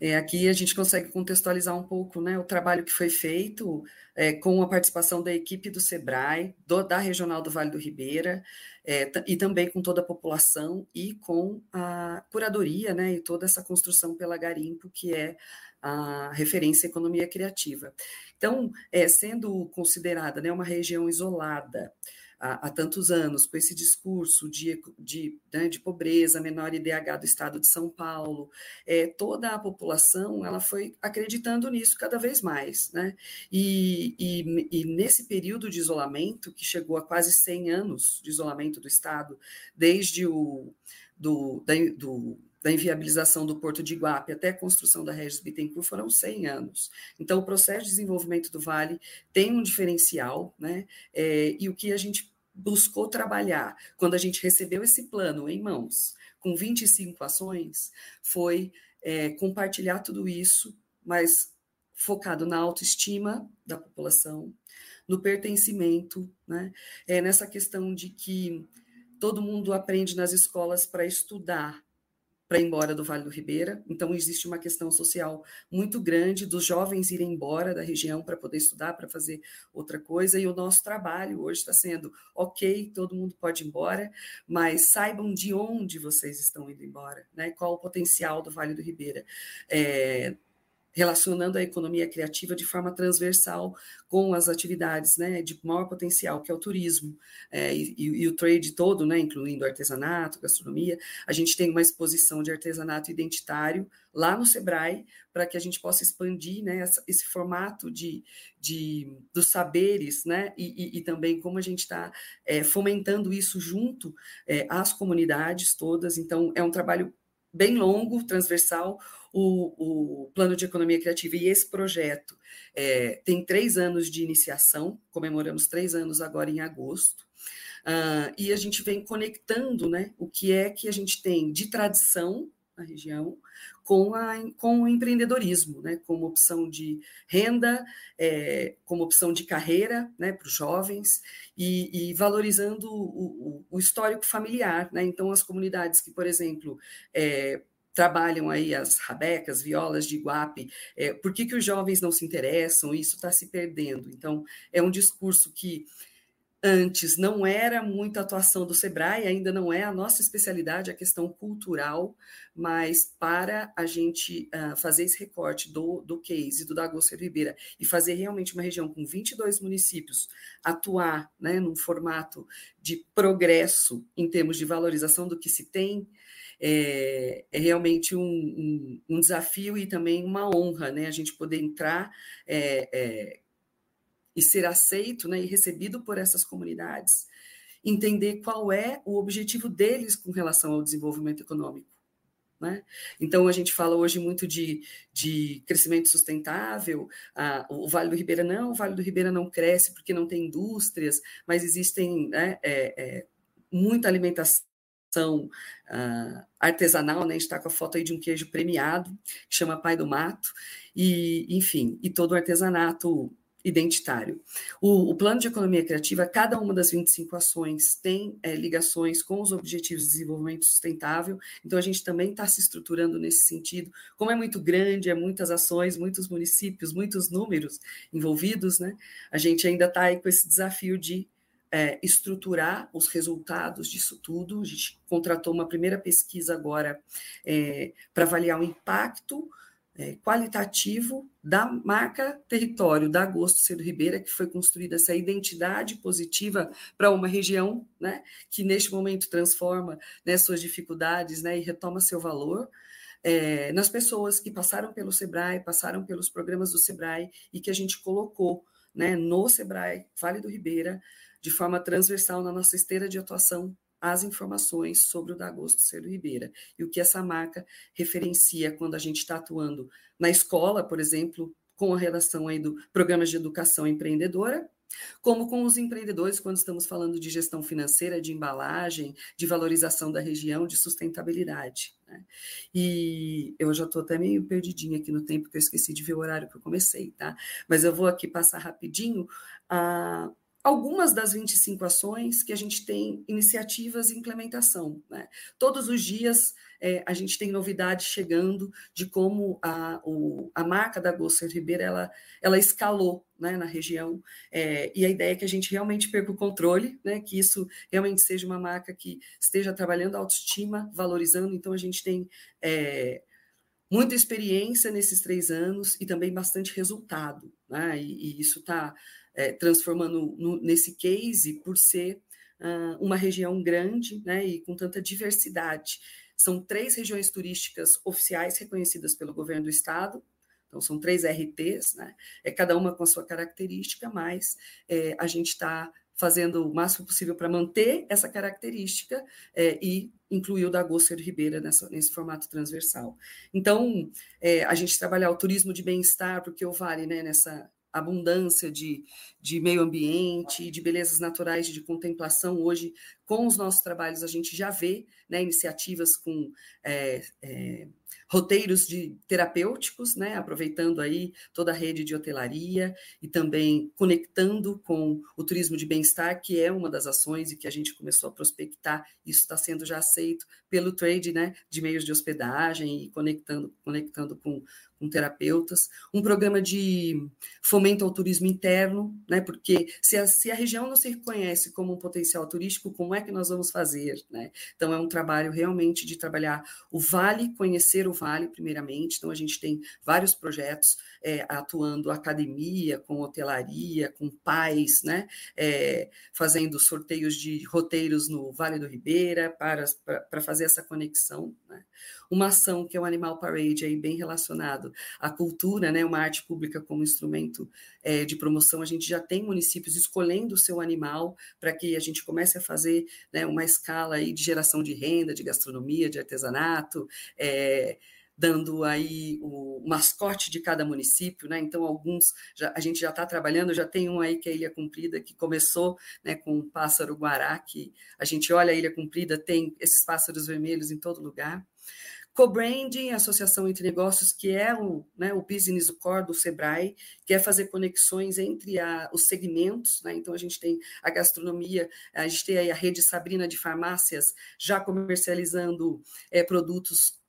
É, aqui a gente consegue contextualizar um pouco né, o trabalho que foi feito é, com a participação da equipe do SEBRAE, do, da Regional do Vale do Ribeira, é, e também com toda a população e com a curadoria né, e toda essa construção pela Garimpo, que é a referência à economia criativa. Então, é, sendo considerada né, uma região isolada, há, há tantos anos, com esse discurso de, de, né, de pobreza, menor IDH do estado de São Paulo, é, toda a população ela foi acreditando nisso cada vez mais. Né? E, e, e nesse período de isolamento, que chegou a quase 100 anos de isolamento do estado, desde o do, da, do da inviabilização do Porto de Iguape até a construção da Regis Bittencourt foram 100 anos. Então, o processo de desenvolvimento do Vale tem um diferencial, né? É, e o que a gente buscou trabalhar quando a gente recebeu esse plano em mãos, com 25 ações, foi é, compartilhar tudo isso, mas focado na autoestima da população, no pertencimento, né? É nessa questão de que todo mundo aprende nas escolas para estudar, para ir embora do Vale do Ribeira. Então, existe uma questão social muito grande dos jovens irem embora da região para poder estudar, para fazer outra coisa. E o nosso trabalho hoje está sendo: ok, todo mundo pode ir embora, mas saibam de onde vocês estão indo embora, né? qual o potencial do Vale do Ribeira. É, relacionando a economia criativa de forma transversal com as atividades né, de maior potencial, que é o turismo é, e, e, o trade todo, né, incluindo artesanato, gastronomia. A gente tem uma exposição de artesanato identitário lá no Sebrae, para que a gente possa expandir né, esse formato de, de, dos saberes, né, e, e, e também como a gente está é, fomentando isso junto é, às comunidades todas. Então, é um trabalho bem longo, transversal, o, o Plano de Economia Criativa e esse projeto é, tem três anos de iniciação, comemoramos três anos agora em agosto, uh, e a gente vem conectando né, o que é que a gente tem de tradição na região com, a, com o empreendedorismo, né, como opção de renda, é, como opção de carreira né, para os jovens e, e valorizando o, o, o, histórico familiar. Né? Então, as comunidades que, por exemplo, é, trabalham aí as rabecas, violas de Iguape, é, por que, que os jovens não se interessam? Isso está se perdendo. Então, é um discurso que antes não era muita atuação do Sebrae, ainda não é a nossa especialidade, a questão cultural, mas para a gente uh, fazer esse recorte do, do case do Dagosto Ribeira e fazer realmente uma região com 22 municípios atuar né, num formato de progresso em termos de valorização do que se tem, é, é realmente um, um, um, desafio e também uma honra, né? A gente poder entrar é, é, e ser aceito né, e recebido por essas comunidades, entender qual é o objetivo deles com relação ao desenvolvimento econômico. Né? Então, a gente fala hoje muito de, de crescimento sustentável, ah, o Vale do Ribeira não, o Vale do Ribeira não cresce porque não tem indústrias, mas existem né, é, é, muita alimentação uh, artesanal, né? A gente está com a foto aí de um queijo premiado, que chama Pai do Mato, e, enfim, e todo o artesanato identitário. O, o, plano de economia criativa, cada uma das 25 ações tem é, ligações com os objetivos de desenvolvimento sustentável, então a gente também está se estruturando nesse sentido. Como é muito grande, é muitas ações, muitos municípios, muitos números envolvidos, né? A gente ainda está aí com esse desafio de é, estruturar os resultados disso tudo. A gente contratou uma primeira pesquisa agora é, para avaliar o impacto é, qualitativo da marca território da Agosto Cedo Ribeira, que foi construída essa identidade positiva para uma região, né, que neste momento transforma né, suas dificuldades né, e retoma seu valor. É, nas pessoas que passaram pelo SEBRAE, passaram pelos programas do SEBRAE e que a gente colocou né, no SEBRAE Vale do Ribeira, de forma transversal na nossa esteira de atuação as informações sobre o Dagosto Cedo Ribeira e o que essa marca referencia quando a gente está atuando na escola, por exemplo, com a relação aí do programas de educação empreendedora, como com os empreendedores quando estamos falando de gestão financeira, de embalagem, de valorização da região, de sustentabilidade. Né? E eu já estou até meio perdidinha aqui no tempo, que eu esqueci de ver o horário que eu comecei, tá? Mas eu vou aqui passar rapidinho a algumas das 25 ações que a gente tem iniciativas e implementação. Né? Todos os dias é, a gente tem novidades chegando de como a, o, a marca da Gosto Ribeira ela, ela escalou né, na região, é, e a ideia é que a gente realmente perca o controle, né, que isso realmente seja uma marca que esteja trabalhando a autoestima, valorizando, então a gente tem é, muita experiência nesses três anos e também bastante resultado, né, e, e isso está é, transformando no, nesse case por ser uh, uma região grande né, e com tanta diversidade. São três regiões turísticas oficiais reconhecidas pelo governo do estado, então, são três RTs, né? É cada uma com a sua característica, mas é, a gente está fazendo o máximo possível para manter essa característica é, e incluir o da Gosto Ribeira nessa, nesse formato transversal. Então, é, a gente trabalhar o turismo de bem-estar, porque o Vale, né, nessa abundância de, de meio ambiente, de belezas naturais, de contemplação, hoje com os nossos trabalhos, a gente já vê né, iniciativas com é, é, roteiros de terapêuticos, né, aproveitando aí toda a rede de hotelaria e também conectando com o turismo de bem-estar, que é uma das ações e que a gente começou a prospectar, isso está sendo já aceito pelo trade, né, de meios de hospedagem e conectando, conectando com, com terapeutas, um programa de fomento ao turismo interno, né? Porque se a, se a região não se reconhece como um potencial turístico, como é que nós vamos fazer, né? Então é um trabalho realmente de trabalhar o vale, conhecer o vale primeiramente. Então a gente tem vários projetos é, atuando academia, com hotelaria, com pais, né? É, fazendo sorteios de roteiros no Vale do Ribeira para, para, para fazer essa conexão. Né? Uma ação que é o Animal Parade aí bem relacionado a cultura, né, uma arte pública como instrumento é, de promoção, a gente já tem municípios escolhendo o seu animal para que a gente comece a fazer né, uma escala aí de geração de renda, de gastronomia, de artesanato, é, dando aí o mascote de cada município, né? Então, alguns já, a gente já está trabalhando, já tem um aí que é a Ilha Cumprida, que começou né, com o pássaro guará, que a gente olha a Ilha Cumprida, tem esses pássaros vermelhos em todo lugar. Co-branding, associação entre negócios, que é o, né, o business core do Sebrae, que é fazer conexões entre a, os segmentos, né? Então a gente tem a gastronomia, a gente tem aí a rede Sabrina de farmácias já comercializando é, produtos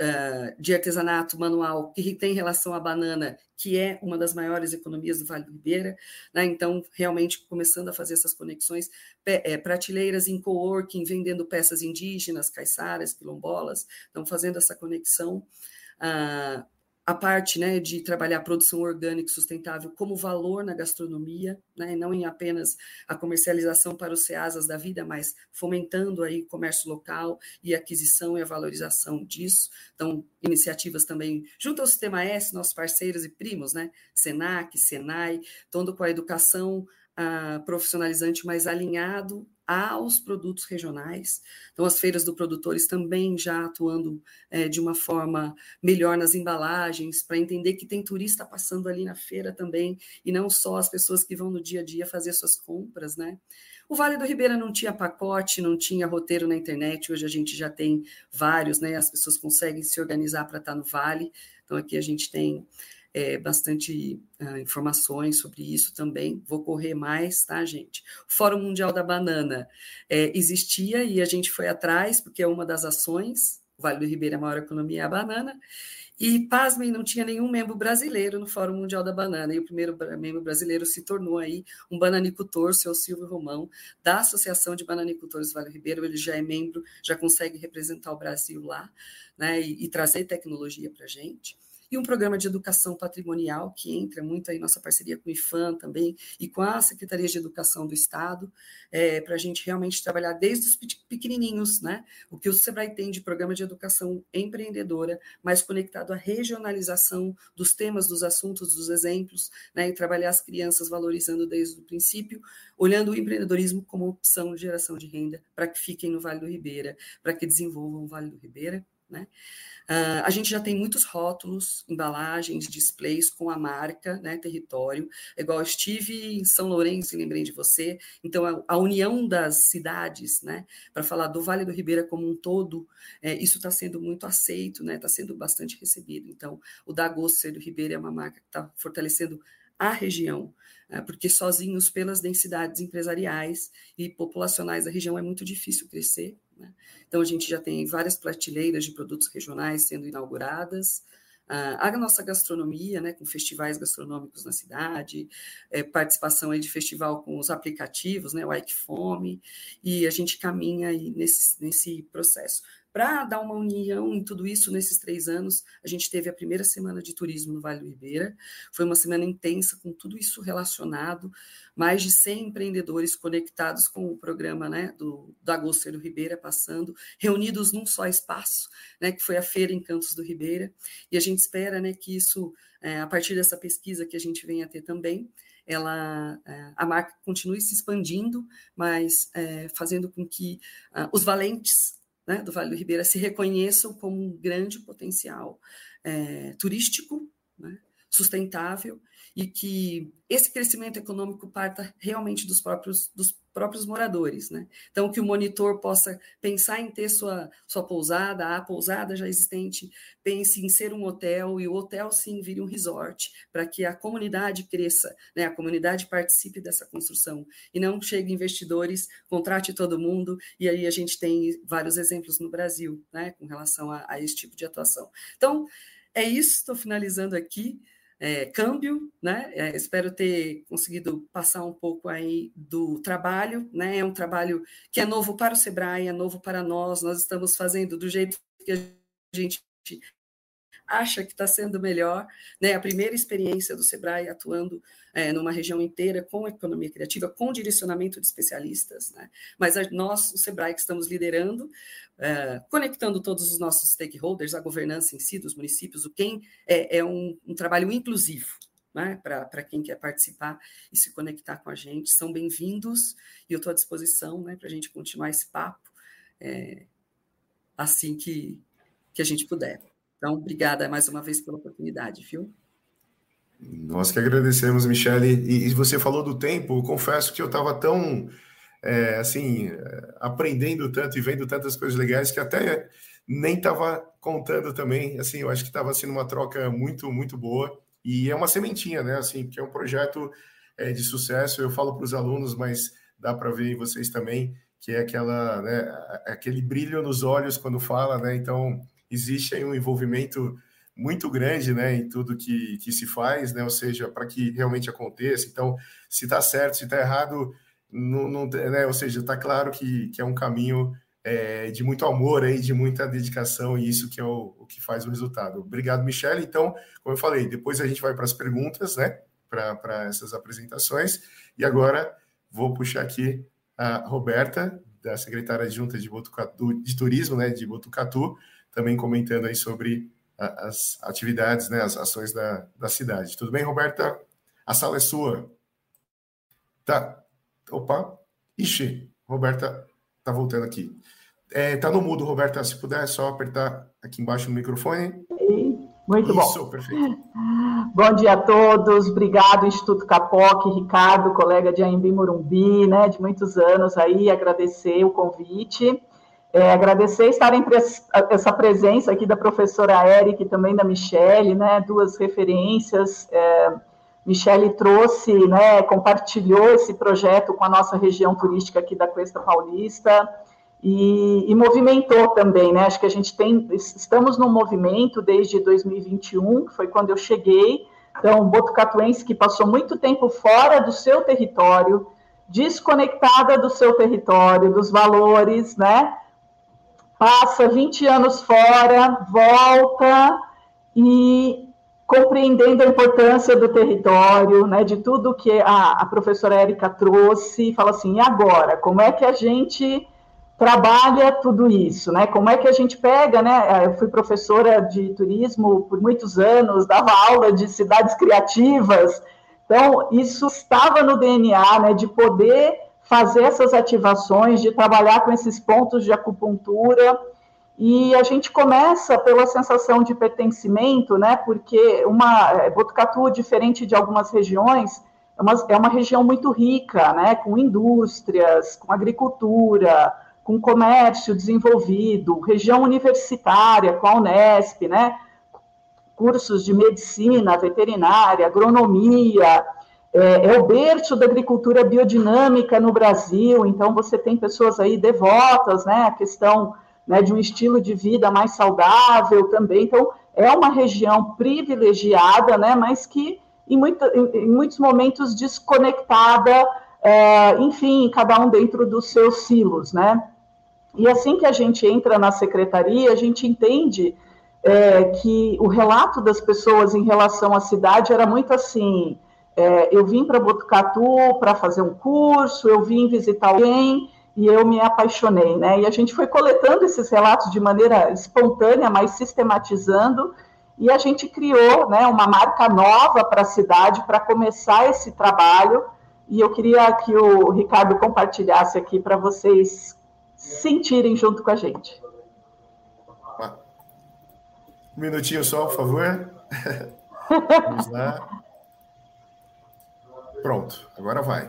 uh, de artesanato manual que tem relação à banana, que é uma das maiores economias do Vale do Ribeira, né? então realmente começando a fazer essas conexões, é, prateleiras em coworking, vendendo peças indígenas, caiçaras, quilombolas, então fazendo essa conexão, uh, a parte né, de trabalhar a produção orgânica sustentável como valor na gastronomia, né, não em apenas a comercialização para os ceasas da vida, mas fomentando aí o comércio local e aquisição e a valorização disso. Então, iniciativas também junto ao Sistema S, nossos parceiros e primos, né, Senac, Senai, todo com a educação ah, profissionalizante mais alinhado aos produtos regionais. Então, as feiras do produtores também já atuando é, de uma forma melhor nas embalagens, para entender que tem turista passando ali na feira também, e não só as pessoas que vão no dia a dia fazer suas compras, né? O Vale do Ribeira não tinha pacote, não tinha roteiro na internet, hoje a gente já tem vários, né? As pessoas conseguem se organizar para estar no Vale. Então, aqui a gente tem é, bastante uh, informações sobre isso também. Vou correr mais, tá, gente? O Fórum Mundial da Banana é, existia e a gente foi atrás, porque é uma das ações. O Vale do Ribeira, a maior economia é a banana. E, pasmem, não tinha nenhum membro brasileiro no Fórum Mundial da Banana, e o primeiro membro brasileiro se tornou aí um bananicultor, seu Silvio Romão, da Associação de Bananicultores Vale Ribeiro, ele já é membro, já consegue representar o Brasil lá, né, e, e trazer tecnologia para a gente e um programa de educação patrimonial, que entra muito aí nossa parceria com o IFAM também, e com a Secretaria de Educação do Estado, é, para a gente realmente trabalhar desde os pequenininhos, né? O que o SEBRAE tem de programa de educação empreendedora, mais conectado à regionalização dos temas, dos assuntos, dos exemplos, né? E trabalhar as crianças valorizando desde o princípio, olhando o empreendedorismo como opção de geração de renda para que fiquem no Vale do Ribeira, para que desenvolvam o Vale do Ribeira. Né? Uh, a gente já tem muitos rótulos, embalagens, displays com a marca, né, território. Igual eu estive em São Lourenço e lembrei de você. Então, a, a união das cidades, né, para falar do Vale do Ribeira como um todo, é, isso está sendo muito aceito, está né, sendo bastante recebido. Então, o Dagosto do Ribeira é uma marca que está fortalecendo a região, porque sozinhos, pelas densidades empresariais e populacionais da região, é muito difícil crescer. Né? Então, a gente já tem várias prateleiras de produtos regionais sendo inauguradas, a nossa gastronomia, né, com festivais gastronômicos na cidade, é, participação aí de festival com os aplicativos, né, o Ike Fome, e a gente caminha aí nesse, nesse processo. Para dar uma união em tudo isso, nesses três anos, a gente teve a primeira semana de turismo no Vale do Ribeira. Foi uma semana intensa, com tudo isso relacionado. Mais de 100 empreendedores conectados com o programa né, do, Agosto do Ribeira, passando, reunidos num só espaço, né, que foi a Feira em Cantos do Ribeira. E a gente espera né, que isso, é, a partir dessa pesquisa que a gente venha a ter também, ela, é, a marca continue se expandindo, mas é, fazendo com que uh, os valentes né, do Vale do Ribeira se reconheçam como um grande potencial é, turístico, né, sustentável e que esse crescimento econômico parta realmente dos próprios, dos próprios moradores. Né? Então, que o monitor possa pensar em ter sua, sua pousada, a pousada já existente, pense em ser um hotel e o hotel sim vire um resort, para que a comunidade cresça, né? a comunidade participe dessa construção e não chegue investidores, contrate todo mundo, e aí a gente tem vários exemplos no Brasil né? com relação a, a esse tipo de atuação. Então, é isso, estou finalizando aqui é, câmbio, né? É, espero ter conseguido passar um pouco aí do trabalho, né? É um trabalho que é novo para o Sebrae, é novo para nós, nós estamos fazendo do jeito que a gente acha que está sendo melhor, né? A primeira experiência do Sebrae atuando é, numa região inteira com economia criativa, com direcionamento de especialistas, né? Mas a, nós, o Sebrae, que estamos liderando, é, conectando todos os nossos stakeholders, a governança em si dos municípios, o quem é, é um, um trabalho inclusivo, né, para quem quer participar e se conectar com a gente. São bem-vindos e eu estou à disposição né, para a gente continuar esse papo é, assim que, que a gente puder. Então, obrigada mais uma vez pela oportunidade, viu? Nós que agradecemos, Michele. E, e você falou do tempo, confesso que eu estava tão, é, assim, aprendendo tanto e vendo tantas coisas legais que até nem estava contando também. Assim, eu acho que estava sendo uma troca muito, muito boa. E é uma sementinha, né? Assim, que é um projeto é, de sucesso. Eu falo para os alunos, mas dá para ver vocês também que é aquela, né, aquele brilho nos olhos quando fala, né? Então, existe aí um envolvimento muito grande né, em tudo que, que se faz, né, ou seja, para que realmente aconteça. Então, se está certo, se está errado, não, não, né, ou seja, está claro que, que é um caminho é, de muito amor, aí, de muita dedicação, e isso que é o, o que faz o resultado. Obrigado, Michele. Então, como eu falei, depois a gente vai para as perguntas, né, para essas apresentações, e agora vou puxar aqui a Roberta, da secretária adjunta de, Botucatu, de Turismo, né, de Botucatu, também comentando aí sobre a, as atividades, né, as ações da, da cidade. Tudo bem, Roberta? A sala é sua. Tá. Opa. Ixi, Roberta tá voltando aqui. É, tá no mudo, Roberta. Se puder, é só apertar aqui embaixo no microfone. Muito Isso, bom. perfeito. Bom dia a todos. Obrigado, Instituto Capoc, Ricardo, colega de Aimbi Morumbi, né, de muitos anos aí, agradecer o convite. É, agradecer estarem essa presença aqui da professora Eric e também da Michele, né, duas referências. É, Michele trouxe, né, compartilhou esse projeto com a nossa região turística aqui da Cuesta Paulista e, e, movimentou também, né? Acho que a gente tem, estamos num movimento desde 2021, que foi quando eu cheguei. Então, Botucatuense que passou muito tempo fora do seu território, desconectada do seu território, dos valores, né? Passa 20 anos fora, volta e compreendendo a importância do território, né, de tudo que a, a professora Érica trouxe, fala assim, e agora, como é que a gente trabalha tudo isso, né? Como é que a gente pega, né? Eu fui professora de turismo por muitos anos, dava aula de cidades criativas, então isso estava no DNA, né? De poder fazer essas ativações, de trabalhar com esses pontos de acupuntura. E a gente começa pela sensação de pertencimento, né? Porque uma é, Botucatu, diferente de algumas regiões, é uma, é uma região muito rica, né? Com indústrias, com agricultura, com comércio desenvolvido, região universitária, com a Unesp, né? Cursos de medicina, veterinária, agronomia, é, é, o berço da agricultura biodinâmica no Brasil, então você tem pessoas aí devotas, né, a questão né, de um estilo de vida mais saudável também, então é uma região privilegiada, né, mas que em, muito, em, em muitos momentos desconectada, é, enfim, cada um dentro dos seus silos, né, e assim que a gente entra na secretaria, a gente entende é, que o relato das pessoas em relação à cidade era muito assim, é, eu vim para Botucatu para fazer um curso, eu vim visitar alguém e eu me apaixonei, né? E a gente foi coletando esses relatos de maneira espontânea, mas sistematizando, e a gente criou, né, uma marca nova para a cidade para começar esse trabalho. E eu queria que o Ricardo compartilhasse aqui para vocês sentirem junto com a gente. Um minutinho só, por favor. Vamos lá. Pronto, agora vai.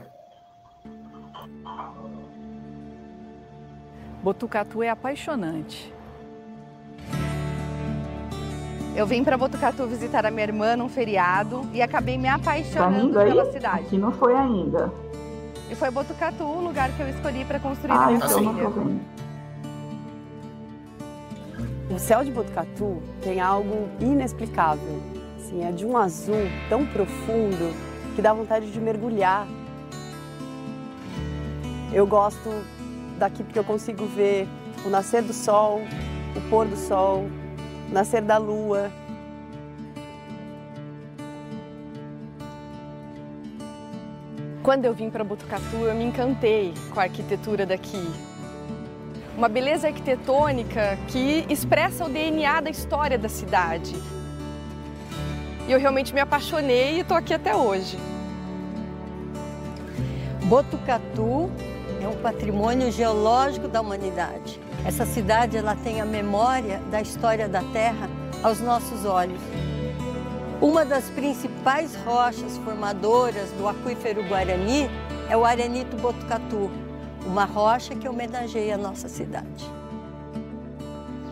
Botucatu é apaixonante. Eu vim para Botucatu visitar a minha irmã num feriado e acabei me apaixonando tá pela cidade. Aqui não foi ainda. E foi Botucatu o lugar que eu escolhi para construir ah, a minha então família. O céu de Botucatu tem algo inexplicável. Assim, é de um azul tão profundo que dá vontade de mergulhar. Eu gosto daqui porque eu consigo ver o nascer do sol, o pôr do sol, o nascer da lua. Quando eu vim para Botucatu, eu me encantei com a arquitetura daqui. Uma beleza arquitetônica que expressa o DNA da história da cidade. E eu realmente me apaixonei e estou aqui até hoje. Botucatu é um patrimônio geológico da humanidade. Essa cidade ela tem a memória da história da Terra aos nossos olhos. Uma das principais rochas formadoras do aquífero Guarani é o arenito Botucatu, uma rocha que homenageia a nossa cidade.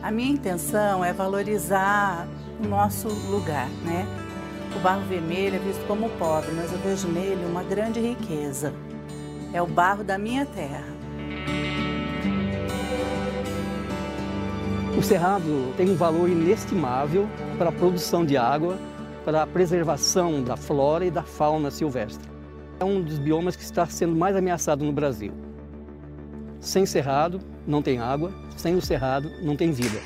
A minha intenção é valorizar o nosso lugar, né? O barro vermelho é visto como pobre, mas eu vejo nele uma grande riqueza. É o barro da minha terra. O cerrado tem um valor inestimável para a produção de água, para a preservação da flora e da fauna silvestre. É um dos biomas que está sendo mais ameaçado no Brasil. Sem cerrado, não tem água, sem o cerrado, não tem vida.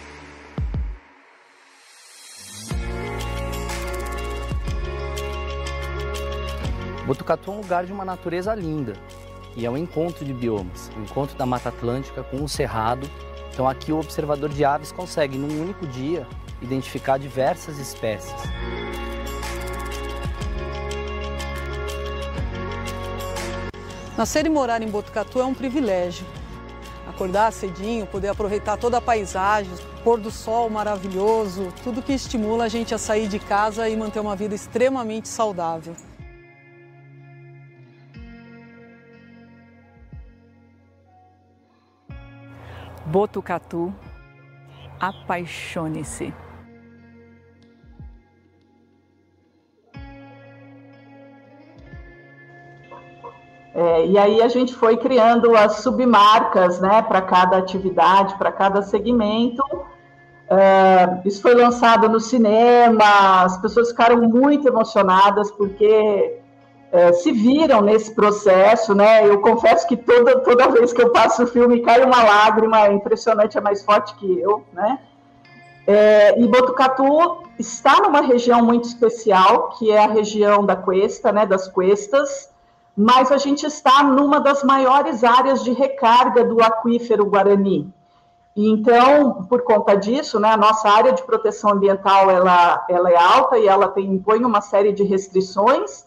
Botucatu é um lugar de uma natureza linda e é um encontro de biomas, um encontro da Mata Atlântica com o Cerrado. Então aqui o observador de aves consegue, num único dia, identificar diversas espécies. Nascer e morar em Botucatu é um privilégio. Acordar cedinho, poder aproveitar toda a paisagem, pôr do sol maravilhoso, tudo que estimula a gente a sair de casa e manter uma vida extremamente saudável. Botucatu, apaixone-se. É, e aí a gente foi criando as submarcas, né, para cada atividade, para cada segmento. Uh, isso foi lançado no cinema, as pessoas ficaram muito emocionadas porque é, se viram nesse processo, né? Eu confesso que toda, toda vez que eu passo o filme cai uma lágrima, impressionante, é mais forte que eu, né? É, e Botucatu está numa região muito especial, que é a região da Cuesta, né, das Cuestas, mas a gente está numa das maiores áreas de recarga do aquífero Guarani. E então, por conta disso, né, a nossa área de proteção ambiental ela, ela é alta e ela tem, impõe uma série de restrições,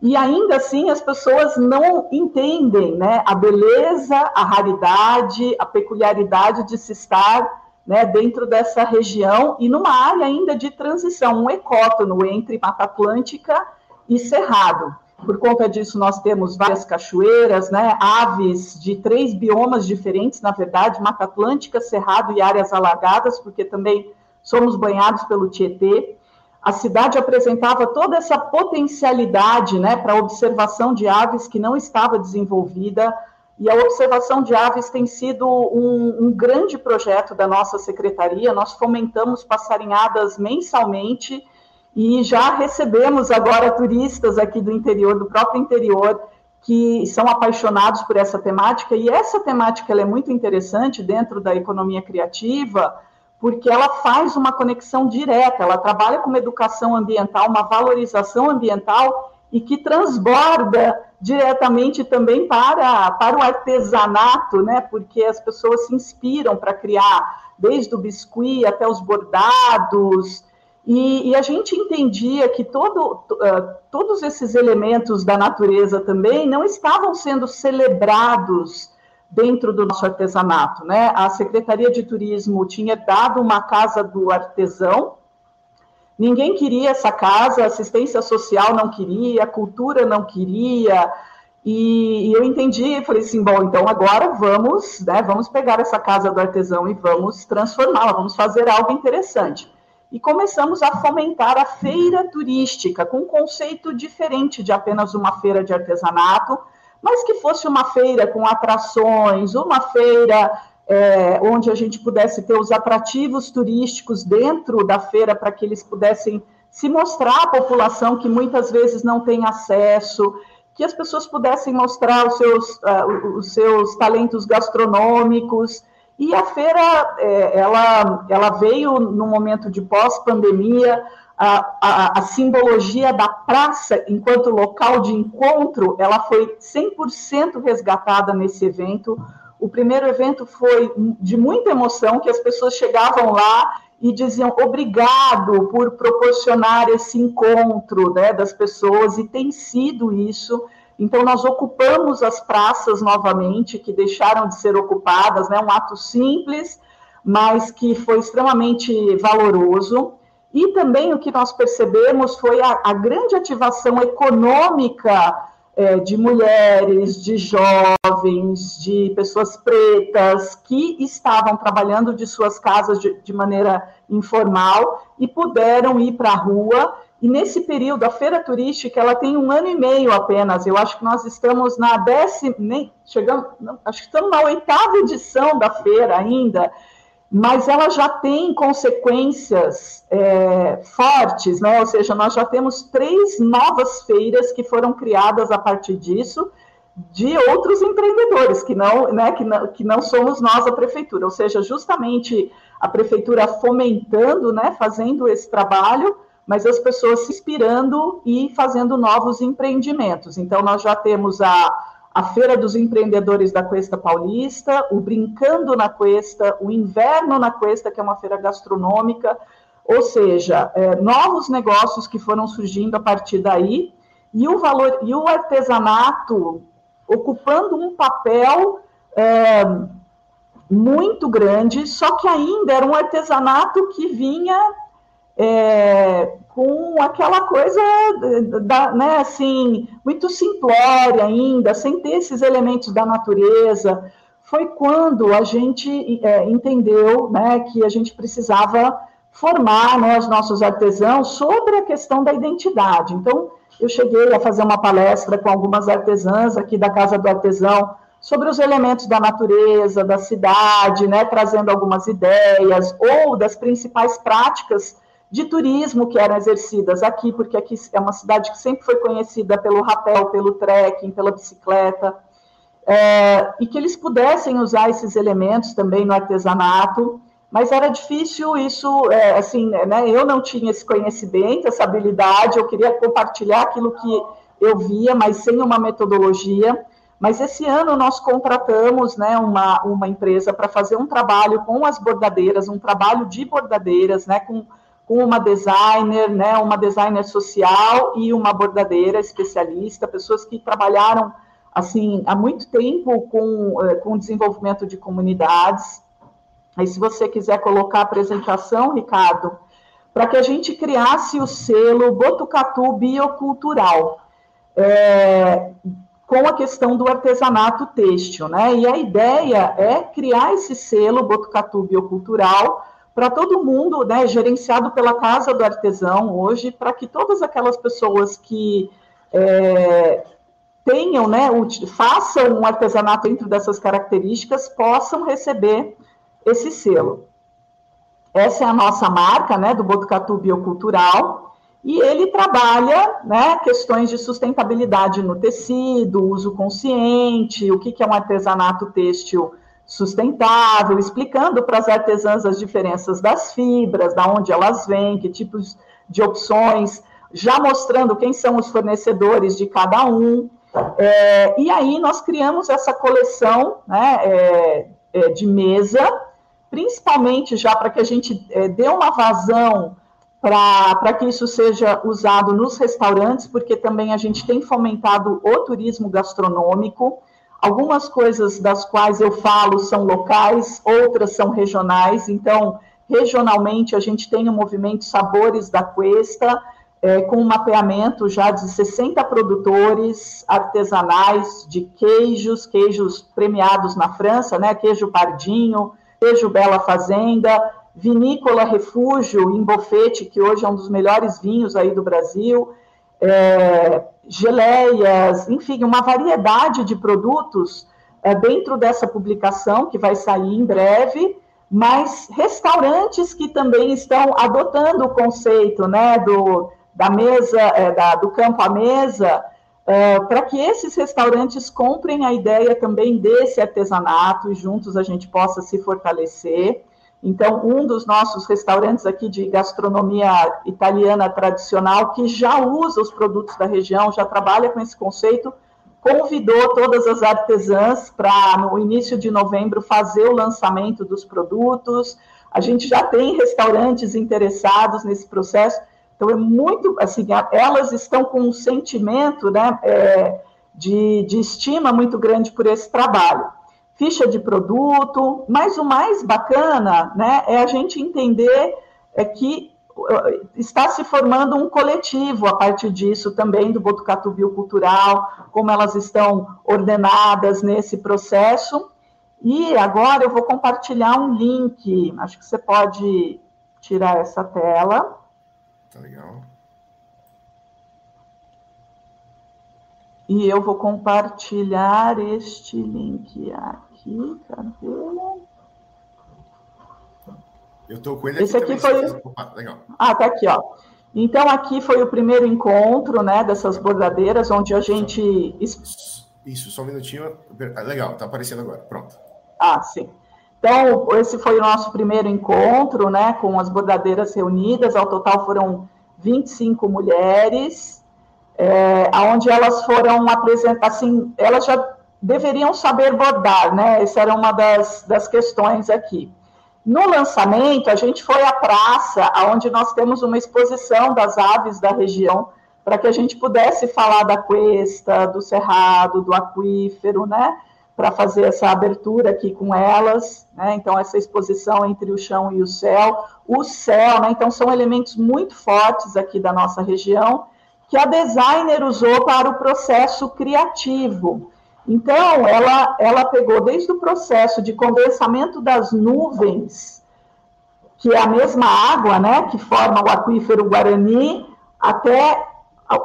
e ainda assim as pessoas não entendem né, a beleza, a raridade, a peculiaridade de se estar né, dentro dessa região e numa área ainda de transição, um ecótono entre Mata Atlântica e Cerrado. Por conta disso, nós temos várias cachoeiras, né, aves de três biomas diferentes, na verdade, Mata Atlântica, Cerrado e áreas alagadas, porque também somos banhados pelo Tietê a cidade apresentava toda essa potencialidade né, para a observação de aves que não estava desenvolvida, e a observação de aves tem sido um, um grande projeto da nossa secretaria. Nós fomentamos passarinhadas mensalmente e já recebemos agora turistas aqui do interior, do próprio interior, que são apaixonados por essa temática. E essa temática é muito interessante dentro da economia criativa, porque ela faz uma conexão direta, ela trabalha com uma educação ambiental, uma valorização ambiental e que transborda diretamente também para, para o artesanato, né? Porque as pessoas se inspiram para criar, desde o biscuit até os bordados. E, e a gente entendia que todo, uh, todos esses elementos da natureza também não estavam sendo celebrados dentro do nosso artesanato, né? A Secretaria de Turismo tinha dado uma casa do artesão Ninguém queria essa casa, assistência social não queria, cultura não queria, e, e, eu entendi, falei assim, bom, então agora vamos, né, vamos pegar essa casa do artesão e vamos transformá-la, vamos fazer algo interessante. E começamos a fomentar a feira turística, com um conceito diferente de apenas uma feira de artesanato, mas que fosse uma feira com atrações, uma feira é, onde a gente pudesse ter os atrativos turísticos dentro da feira para que eles pudessem se mostrar à população que muitas vezes não tem acesso, que as pessoas pudessem mostrar os seus, uh, os seus talentos gastronômicos. E a feira, é, ela, ela veio no momento de pós-pandemia, a, a, a, simbologia da praça enquanto local de encontro, ela foi 100% resgatada nesse evento. O primeiro evento foi de muita emoção, que as pessoas chegavam lá e diziam obrigado por proporcionar esse encontro né, das pessoas, e tem sido isso. Então, nós ocupamos as praças novamente, que deixaram de ser ocupadas, né, um ato simples, mas que foi extremamente valoroso. E também o que nós percebemos foi a, a grande ativação econômica é, de mulheres, de jovens, de pessoas pretas que estavam trabalhando de suas casas de, de maneira informal e puderam ir para a rua. E nesse período, a feira turística ela tem um ano e meio apenas. Eu acho que nós estamos na décima, nem chegamos, não, acho que estamos na oitava edição da feira ainda mas ela já tem consequências é, fortes, né? Ou seja, nós já temos três novas feiras que foram criadas a partir disso, de outros empreendedores, que não, né, que não, que não somos nós a prefeitura, ou seja, justamente a prefeitura fomentando, né, fazendo esse trabalho, mas as pessoas se inspirando e fazendo novos empreendimentos. Então, nós já temos a a Feira dos Empreendedores da Cuesta Paulista, o Brincando na Cuesta, o Inverno na Cuesta, que é uma feira gastronômica, ou seja, é, novos negócios que foram surgindo a partir daí, e o valor e o artesanato ocupando um papel é, muito grande, só que ainda era um artesanato que vinha é, com aquela coisa da, né, assim, muito simplória ainda, sem ter esses elementos da natureza, foi quando a gente é, entendeu né, que a gente precisava formar né, os nossos artesãos sobre a questão da identidade. Então, eu cheguei a fazer uma palestra com algumas artesãs aqui da Casa do Artesão sobre os elementos da natureza, da cidade, né, trazendo algumas ideias, ou das principais práticas de turismo que eram exercidas aqui, porque aqui é uma cidade que sempre foi conhecida pelo rapel, pelo trekking, pela bicicleta, é, e que eles pudessem usar esses elementos também no artesanato, mas era difícil isso, é, assim, né, eu não tinha esse conhecimento, essa habilidade, eu queria compartilhar aquilo que eu via, mas sem uma metodologia, mas esse ano nós contratamos né, uma, uma empresa para fazer um trabalho com as bordadeiras, um trabalho de bordadeiras, né, com com uma designer, né, uma designer social e uma bordadeira especialista, pessoas que trabalharam assim há muito tempo com, eh, com desenvolvimento de comunidades. Aí, se você quiser colocar a apresentação, Ricardo, para que a gente criasse o selo Botucatu Biocultural, é, com a questão do artesanato têxtil, né? E a ideia é criar esse selo Botucatu Biocultural para todo mundo, né, gerenciado pela Casa do Artesão hoje, para que todas aquelas pessoas que é, tenham, né, façam um artesanato dentro dessas características, possam receber esse selo. Essa é a nossa marca, né, do Botucatu Biocultural, e ele trabalha, né, questões de sustentabilidade no tecido, uso consciente, o que, que é um artesanato têxtil sustentável, explicando para as artesãs as diferenças das fibras, da onde elas vêm, que tipos de opções, já mostrando quem são os fornecedores de cada um. É, e aí nós criamos essa coleção né, é, é, de mesa, principalmente já para que a gente é, dê uma vazão para que isso seja usado nos restaurantes, porque também a gente tem fomentado o turismo gastronômico. Algumas coisas das quais eu falo são locais, outras são regionais, então regionalmente a gente tem o movimento Sabores da Cuesta, é, com um mapeamento já de 60 produtores artesanais de queijos, queijos premiados na França, né? Queijo Pardinho, queijo Bela Fazenda, Vinícola Refúgio em Bofete, que hoje é um dos melhores vinhos aí do Brasil, é, geleias, enfim, uma variedade de produtos é, dentro dessa publicação que vai sair em breve, mas restaurantes que também estão adotando o conceito né, do, da mesa, é, da, do campo à mesa, é, para que esses restaurantes comprem a ideia também desse artesanato e juntos a gente possa se fortalecer. Então, um dos nossos restaurantes aqui de gastronomia italiana tradicional, que já usa os produtos da região, já trabalha com esse conceito, convidou todas as artesãs para, no início de novembro, fazer o lançamento dos produtos. A gente já tem restaurantes interessados nesse processo. Então, é muito, assim, elas estão com um sentimento né, é, de, de estima muito grande por esse trabalho ficha de produto, mas o mais bacana né, é a gente entender é que uh, está se formando um coletivo a partir disso também do Botucatu Biocultural, como elas estão ordenadas nesse processo. E agora eu vou compartilhar um link, acho que você pode tirar essa tela. Tá legal. E eu vou compartilhar este link aqui aqui, cadê? Eu estou com ele aqui. Esse aqui também. foi. Opa, legal. Ah, tá aqui, ó. Então, aqui foi o primeiro encontro, né, dessas bordadeiras, onde a gente. Isso, só um minutinho. Ah, legal, tá aparecendo agora. Pronto. Ah, sim. Então, esse foi o nosso primeiro encontro, né, com as bordadeiras reunidas. Ao total foram 25 mulheres, é, onde elas foram apresentar, assim, elas já deveriam saber bordar, né? Essa era uma das, das questões aqui. No lançamento, a gente foi à praça, onde nós temos uma exposição das aves da região, para que a gente pudesse falar da cuesta, do cerrado, do aquífero, né? Para fazer essa abertura aqui com elas, né? Então, essa exposição entre o chão e o céu. O céu, né? Então, são elementos muito fortes aqui da nossa região, que a designer usou para o processo criativo. Então, ela, ela pegou desde o processo de condensamento das nuvens, que é a mesma água, né, que forma o aquífero Guarani, até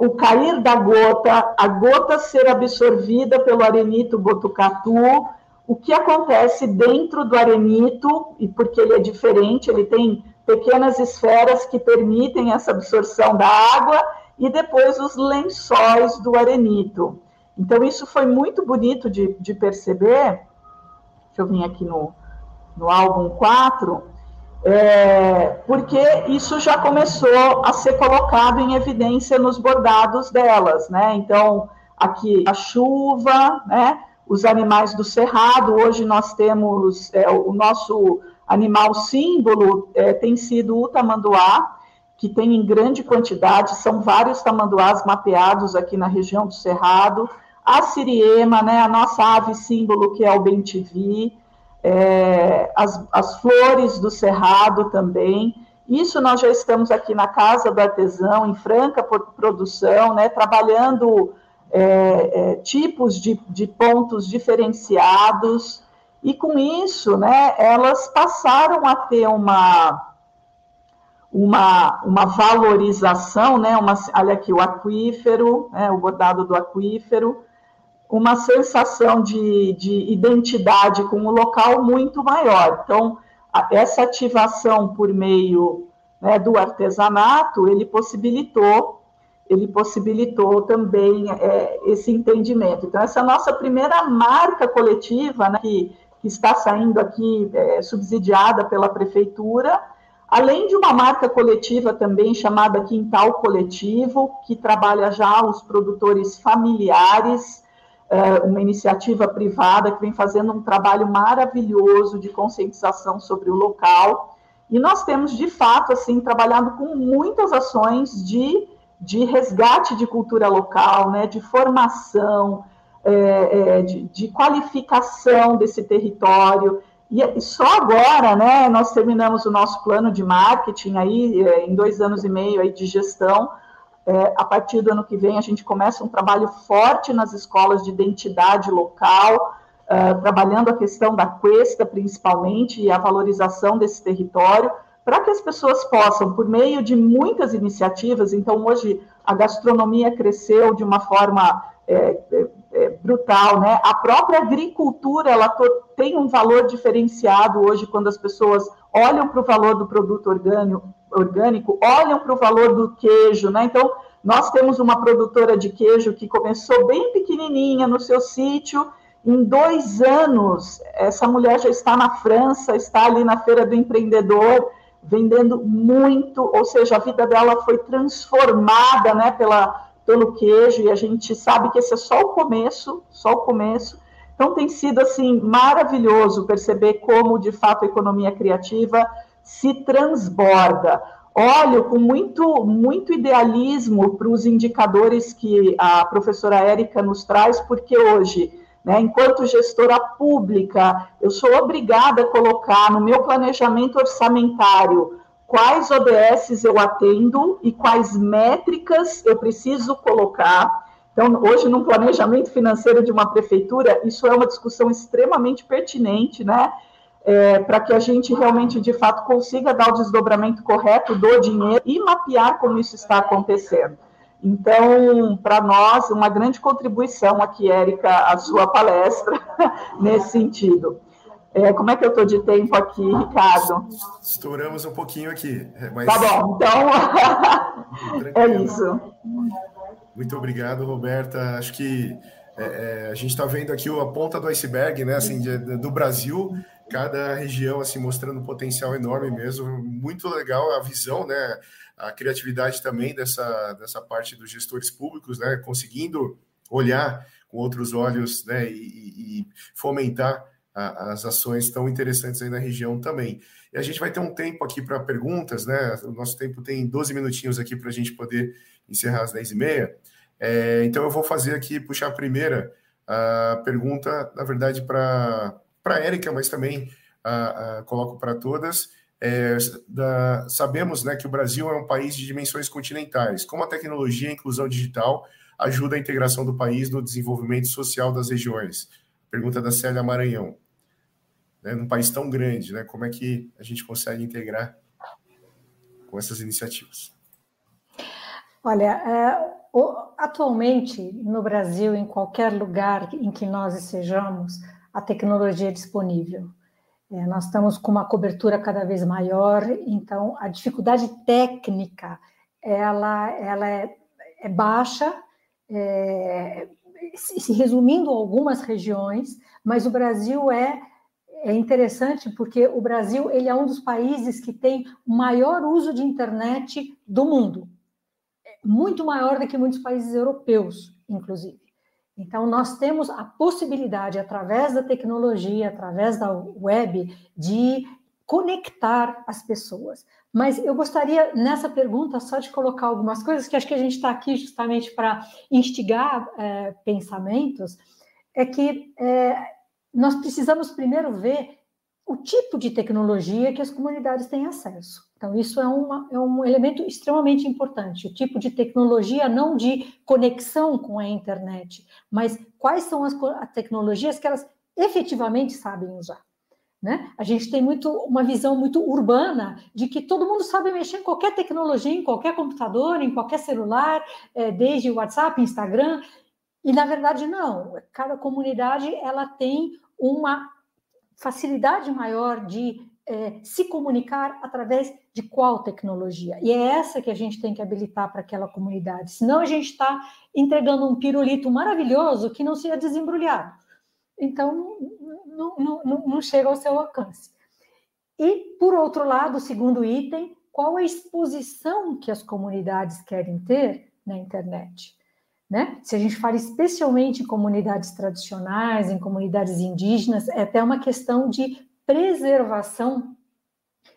o cair da gota, a gota ser absorvida pelo arenito Botucatu, o que acontece dentro do arenito, e porque ele é diferente, ele tem pequenas esferas que permitem essa absorção da água, e depois os lençóis do arenito. Então, isso foi muito bonito de, de perceber. Deixa eu vir aqui no, no álbum 4, é, porque isso já começou a ser colocado em evidência nos bordados delas, né? Então, aqui a chuva, né? Os animais do cerrado, hoje nós temos é, o nosso animal símbolo é, tem sido o tamanduá, que tem em grande quantidade, são vários tamanduás mapeados aqui na região do Cerrado a siriema, né, a nossa ave símbolo, que é o bentivi, é, as, as flores do cerrado também. Isso nós já estamos aqui na Casa do Artesão, em franca produção, né, trabalhando é, é, tipos de, de pontos diferenciados, e com isso, né, elas passaram a ter uma, uma, uma valorização, né, uma, olha aqui, o aquífero, né, o bordado do aquífero, uma sensação de, de identidade com o local muito maior. Então, essa ativação por meio né, do artesanato, ele possibilitou, ele possibilitou também é, esse entendimento. Então, essa é a nossa primeira marca coletiva, né, que, que está saindo aqui é, subsidiada pela prefeitura, além de uma marca coletiva também chamada Quintal Coletivo, que trabalha já os produtores familiares, uma iniciativa privada que vem fazendo um trabalho maravilhoso de conscientização sobre o local. E nós temos, de fato, assim, trabalhado com muitas ações de, de resgate de cultura local, né, de formação, é, é, de, de, qualificação desse território. E só agora, né, nós terminamos o nosso plano de marketing aí, é, em dois anos e meio aí de gestão, é, a partir do ano que vem, a gente começa um trabalho forte nas escolas de identidade local, uh, trabalhando a questão da cuesta, principalmente, e a valorização desse território, para que as pessoas possam, por meio de muitas iniciativas, então hoje a gastronomia cresceu de uma forma é, é, é brutal, né? A própria agricultura ela tem um valor diferenciado hoje quando as pessoas olham para o valor do produto orgânico, orgânico olham para o valor do queijo, né? Então, nós temos uma produtora de queijo que começou bem pequenininha no seu sítio. Em dois anos, essa mulher já está na França, está ali na Feira do Empreendedor, vendendo muito, ou seja, a vida dela foi transformada né, pela, pelo queijo, e a gente sabe que esse é só o começo, só o começo. Então tem sido assim maravilhoso perceber como de fato a economia criativa se transborda. Olho com muito, muito idealismo para os indicadores que a professora Érica nos traz, porque hoje, né, enquanto gestora pública, eu sou obrigada a colocar no meu planejamento orçamentário quais ODSs eu atendo e quais métricas eu preciso colocar. Então, hoje, no planejamento financeiro de uma prefeitura, isso é uma discussão extremamente pertinente, né? É, para que a gente realmente, de fato, consiga dar o desdobramento correto do dinheiro e mapear como isso está acontecendo. Então, para nós, uma grande contribuição aqui, Érica, a sua palestra nesse sentido. É, como é que eu estou de tempo aqui, Ricardo? Estouramos um pouquinho aqui. Mas... Tá bom, então é isso. Muito obrigado, Roberta. Acho que é, é, a gente está vendo aqui a ponta do iceberg, né, assim, de, do Brasil, cada região assim mostrando um potencial enorme mesmo, muito legal a visão, né, a criatividade também dessa, dessa parte dos gestores públicos, né, conseguindo olhar com outros olhos, né, e, e fomentar a, as ações tão interessantes aí na região também. E a gente vai ter um tempo aqui para perguntas, né, o nosso tempo tem 12 minutinhos aqui para a gente poder encerrar às 10 e meia, é, então eu vou fazer aqui, puxar a primeira a pergunta, na verdade, para para a Érica, mas também uh, uh, coloco para todas. É, da, sabemos né, que o Brasil é um país de dimensões continentais. Como a tecnologia e a inclusão digital ajuda a integração do país no desenvolvimento social das regiões? Pergunta da Célia Maranhão. Né, num país tão grande, né, como é que a gente consegue integrar com essas iniciativas? Olha, é, atualmente no Brasil, em qualquer lugar em que nós estejamos, a tecnologia disponível. É, nós estamos com uma cobertura cada vez maior, então a dificuldade técnica ela, ela é, é baixa, é, se resumindo algumas regiões, mas o Brasil é, é interessante porque o Brasil ele é um dos países que tem o maior uso de internet do mundo, muito maior do que muitos países europeus, inclusive. Então, nós temos a possibilidade, através da tecnologia, através da web, de conectar as pessoas. Mas eu gostaria, nessa pergunta, só de colocar algumas coisas, que acho que a gente está aqui justamente para instigar é, pensamentos, é que é, nós precisamos primeiro ver o tipo de tecnologia que as comunidades têm acesso. Então, isso é, uma, é um elemento extremamente importante. O tipo de tecnologia, não de conexão com a internet, mas quais são as, as tecnologias que elas efetivamente sabem usar. Né? A gente tem muito uma visão muito urbana de que todo mundo sabe mexer em qualquer tecnologia, em qualquer computador, em qualquer celular, é, desde WhatsApp, Instagram, e na verdade não. Cada comunidade ela tem uma facilidade maior de é, se comunicar através de qual tecnologia. E é essa que a gente tem que habilitar para aquela comunidade. Senão a gente está entregando um pirulito maravilhoso que não seja desembrulhado. Então, não, não, não chega ao seu alcance. E, por outro lado, o segundo item, qual a exposição que as comunidades querem ter na internet? Né? Se a gente fala especialmente em comunidades tradicionais, em comunidades indígenas, é até uma questão de preservação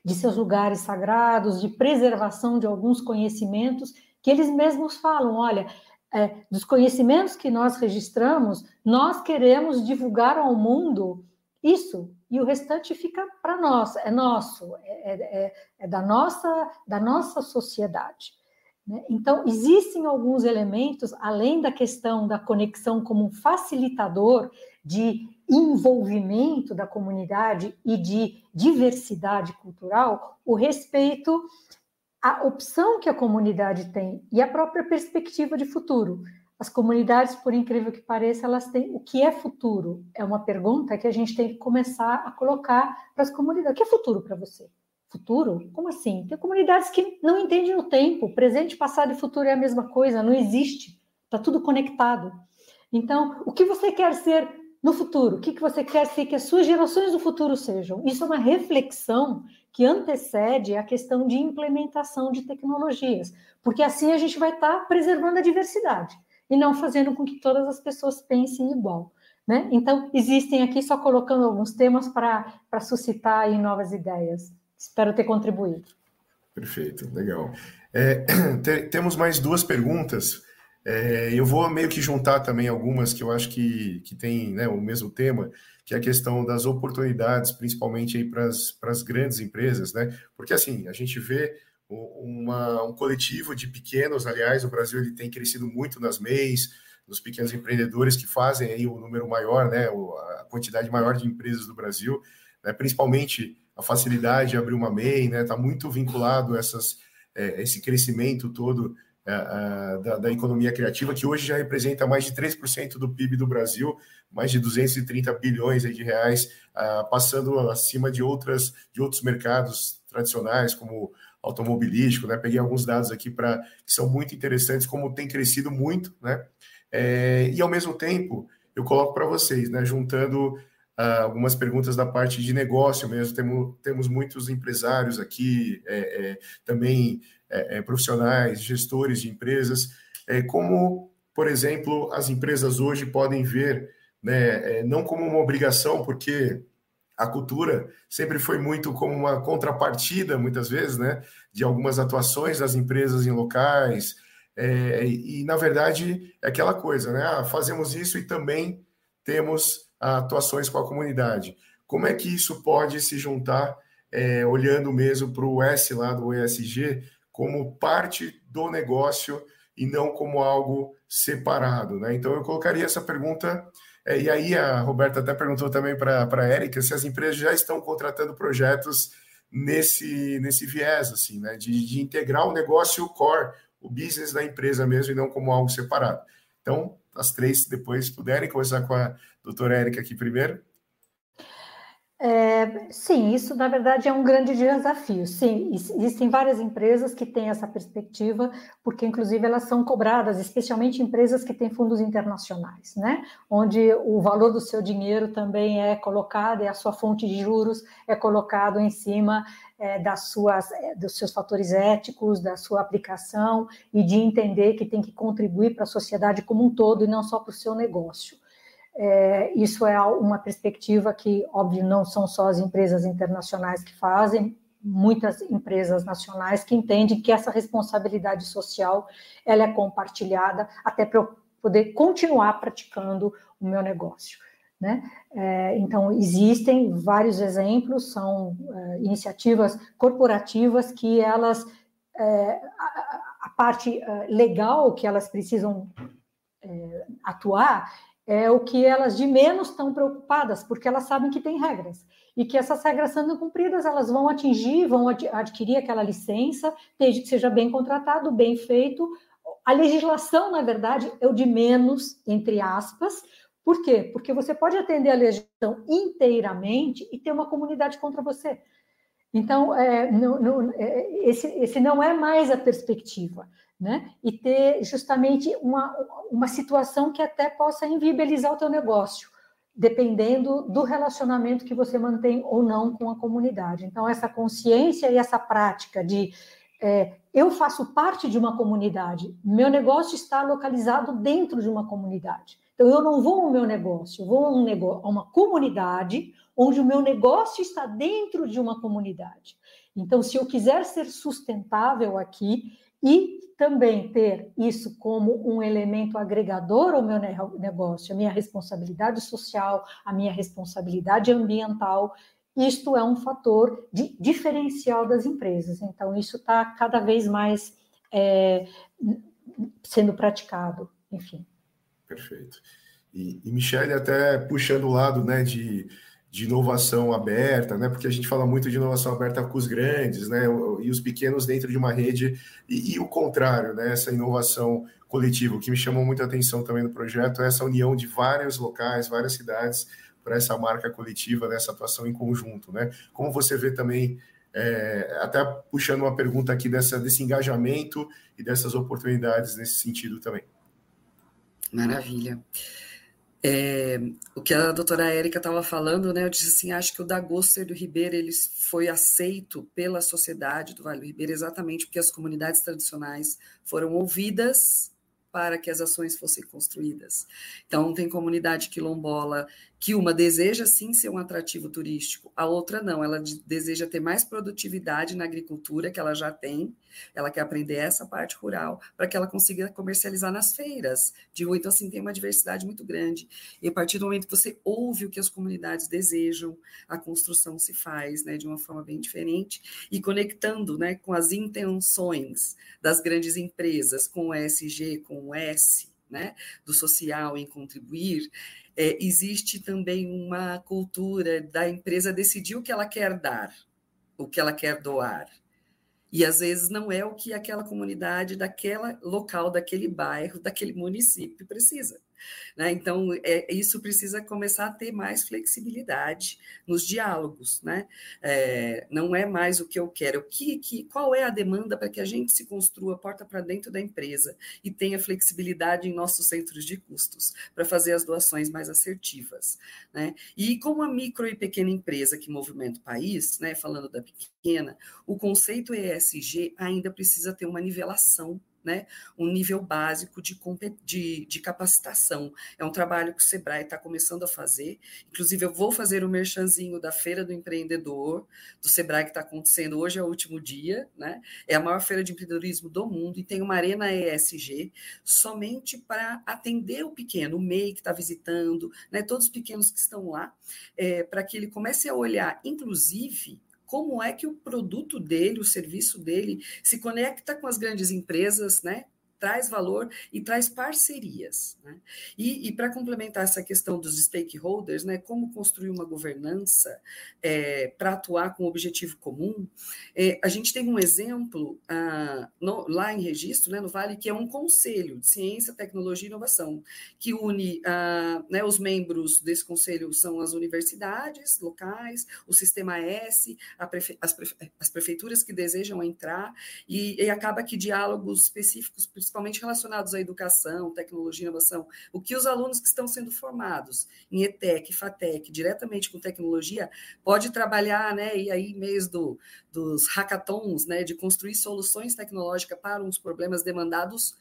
de seus lugares sagrados, de preservação de alguns conhecimentos que eles mesmos falam, olha, é, dos conhecimentos que nós registramos, nós queremos divulgar ao mundo Isso, e o restante fica para nós, é nosso, é, é, é, da, nossa, da nossa sociedade. Né? Então, existem alguns elementos, além da questão da conexão como um facilitador de envolvimento da comunidade e de diversidade cultural, o respeito à opção que a comunidade tem e a própria perspectiva de futuro. As comunidades, por incrível que pareça, elas têm o que é futuro? É uma pergunta que a gente tem que começar a colocar para as comunidades. O que é futuro para você? Futuro? Como assim? Tem comunidades que não entendem o tempo. Presente, passado e futuro é a mesma coisa, não existe. Está tudo conectado. Então, o que você quer ser no futuro? O que você quer ser que as suas gerações do futuro sejam? Isso é uma reflexão que antecede a questão de implementação de tecnologias, porque assim a gente vai estar preservando a diversidade e não fazendo com que todas as pessoas pensem igual. Né? Então, existem aqui, só colocando alguns temas para suscitar novas ideias. Espero ter contribuído. Perfeito, legal. É, te, temos mais duas perguntas. É, eu vou meio que juntar também algumas que eu acho que, que tem né, o mesmo tema, que é a questão das oportunidades, principalmente para as grandes empresas, né? Porque assim, a gente vê uma, um coletivo de pequenos, aliás, o Brasil ele tem crescido muito nas MEIs, nos pequenos empreendedores que fazem aí o número maior, né, a quantidade maior de empresas do Brasil, né, principalmente a facilidade de abrir uma MEI, né, está muito vinculado a essas, é, esse crescimento todo é, a, da, da, economia criativa, que hoje já representa mais de 3% do PIB do Brasil, mais de 230 bilhões de reais, a, passando acima de, outras, de outros mercados tradicionais, como automobilístico, né? Peguei alguns dados aqui para que são muito interessantes, como tem crescido muito, né? É, e ao mesmo tempo, eu coloco para vocês, né? Juntando uh, algumas perguntas da parte de negócio mesmo, temos, temos muitos empresários aqui, é, é, também é, é, profissionais, gestores de empresas, é, como, por exemplo, as empresas hoje podem ver, né? não como uma obrigação, porque a cultura sempre foi muito como uma contrapartida, muitas vezes, né, de algumas atuações das empresas em locais. É, e, na verdade, é aquela coisa, né? Ah, fazemos isso e também temos atuações com a comunidade. Como é que isso pode se juntar, é, olhando mesmo para o S lá do ESG, como parte do negócio e não como algo separado, né? Então, eu colocaria essa pergunta é, e aí a Roberta até perguntou também para a Érica se as empresas já estão contratando projetos nesse, nesse viés, assim, né? De, de integrar o negócio core, o business da empresa mesmo, e não como algo separado. Então, as três depois puderem começar com a doutora Érica aqui primeiro. É, sim, isso na verdade é um grande desafio. Sim, existem várias empresas que têm essa perspectiva, porque inclusive elas são cobradas, especialmente empresas que têm fundos internacionais, né? Onde o valor do seu dinheiro também é colocado e a sua fonte de juros é colocado em cima é, das suas, é, dos seus fatores éticos, da sua aplicação e de entender que tem que contribuir para a sociedade como um todo e não só para o seu negócio. É, isso é uma perspectiva que, óbvio, não são só as empresas internacionais que fazem, muitas empresas nacionais que entendem que essa responsabilidade social ela é compartilhada até para eu poder continuar praticando o meu negócio. Né? É, então, existem vários exemplos, são é, iniciativas corporativas que elas, é, a, a, parte é, legal que elas precisam é, atuar é o que elas de menos estão preocupadas, porque elas sabem que tem regras e que essas regras sendo cumpridas, elas vão atingir, vão ad adquirir aquela licença, desde que seja bem contratado, bem feito. A legislação, na verdade, é o de menos, entre aspas. Por quê? Porque você pode atender a legislação inteiramente e ter uma comunidade contra você. Então, é, não, não, é, esse, esse não é mais a perspectiva né? E ter justamente uma, uma situação que até possa inviabilizar o teu negócio, dependendo do relacionamento que você mantém ou não com a comunidade. Então, essa consciência e essa prática de é, eu faço parte de uma comunidade, meu negócio está localizado dentro de uma comunidade. Então, eu não vou ao meu negócio, eu vou a, um negócio, a uma comunidade onde o meu negócio está dentro de uma comunidade. Então, se eu quiser ser sustentável aqui e também ter isso como um elemento agregador ao meu negócio, a minha responsabilidade social, a minha responsabilidade ambiental, isto é um fator de diferencial das empresas. Então, isso está cada vez mais é, sendo praticado, enfim. Perfeito. E, e Michele, até puxando o lado né, de, de inovação aberta, né, porque a gente fala muito de inovação aberta com os grandes, né, e os pequenos dentro de uma rede, e, e o contrário, né, essa inovação coletiva. O que me chamou muita atenção também no projeto é essa união de vários locais, várias cidades, para essa marca coletiva, nessa atuação em conjunto, né? Como você vê também, é, até puxando uma pergunta aqui dessa, desse engajamento e dessas oportunidades nesse sentido também. Maravilha. É, o que a doutora Érica estava falando, né? Eu disse assim, acho que o Dagosto do Ribeiro ele foi aceito pela sociedade do Vale do Ribeiro exatamente porque as comunidades tradicionais foram ouvidas para que as ações fossem construídas. Então, tem comunidade quilombola que uma deseja sim ser um atrativo turístico, a outra não, ela deseja ter mais produtividade na agricultura que ela já tem, ela quer aprender essa parte rural para que ela consiga comercializar nas feiras de rua. Então, assim, tem uma diversidade muito grande. E a partir do momento que você ouve o que as comunidades desejam, a construção se faz né, de uma forma bem diferente e conectando né, com as intenções das grandes empresas, com o ESG, com o S, né, do social em contribuir, é, existe também uma cultura da empresa decidir o que ela quer dar, o que ela quer doar. E às vezes não é o que aquela comunidade, daquela local, daquele bairro, daquele município precisa. Né? Então, é, isso precisa começar a ter mais flexibilidade nos diálogos. Né? É, não é mais o que eu quero, o que, que, qual é a demanda para que a gente se construa porta para dentro da empresa e tenha flexibilidade em nossos centros de custos para fazer as doações mais assertivas. Né? E como a micro e pequena empresa que movimenta o país, né, falando da pequena, o conceito ESG ainda precisa ter uma nivelação né, um nível básico de, de, de capacitação. É um trabalho que o Sebrae está começando a fazer. Inclusive, eu vou fazer o merchanzinho da Feira do Empreendedor, do Sebrae, que está acontecendo hoje, é o último dia. Né? É a maior feira de empreendedorismo do mundo e tem uma arena ESG somente para atender o pequeno, o MEI que está visitando, né, todos os pequenos que estão lá, é, para que ele comece a olhar, inclusive, como é que o produto dele, o serviço dele, se conecta com as grandes empresas, né? Traz valor e traz parcerias. Né? E, e para complementar essa questão dos stakeholders, né, como construir uma governança é, para atuar com um objetivo comum, é, a gente tem um exemplo ah, no, lá em registro, né, no Vale, que é um conselho de ciência, tecnologia e inovação, que une ah, né, os membros desse conselho são as universidades locais, o sistema S, prefe, as, prefe, as, prefeituras que desejam entrar, e, e acaba que diálogos específicos principalmente relacionados à educação, tecnologia e inovação, o que os alunos que estão sendo formados em ETEC, FATEC, diretamente com tecnologia, pode trabalhar, né, e aí meios do, dos hackathons, né, de construir soluções tecnológicas para uns problemas demandados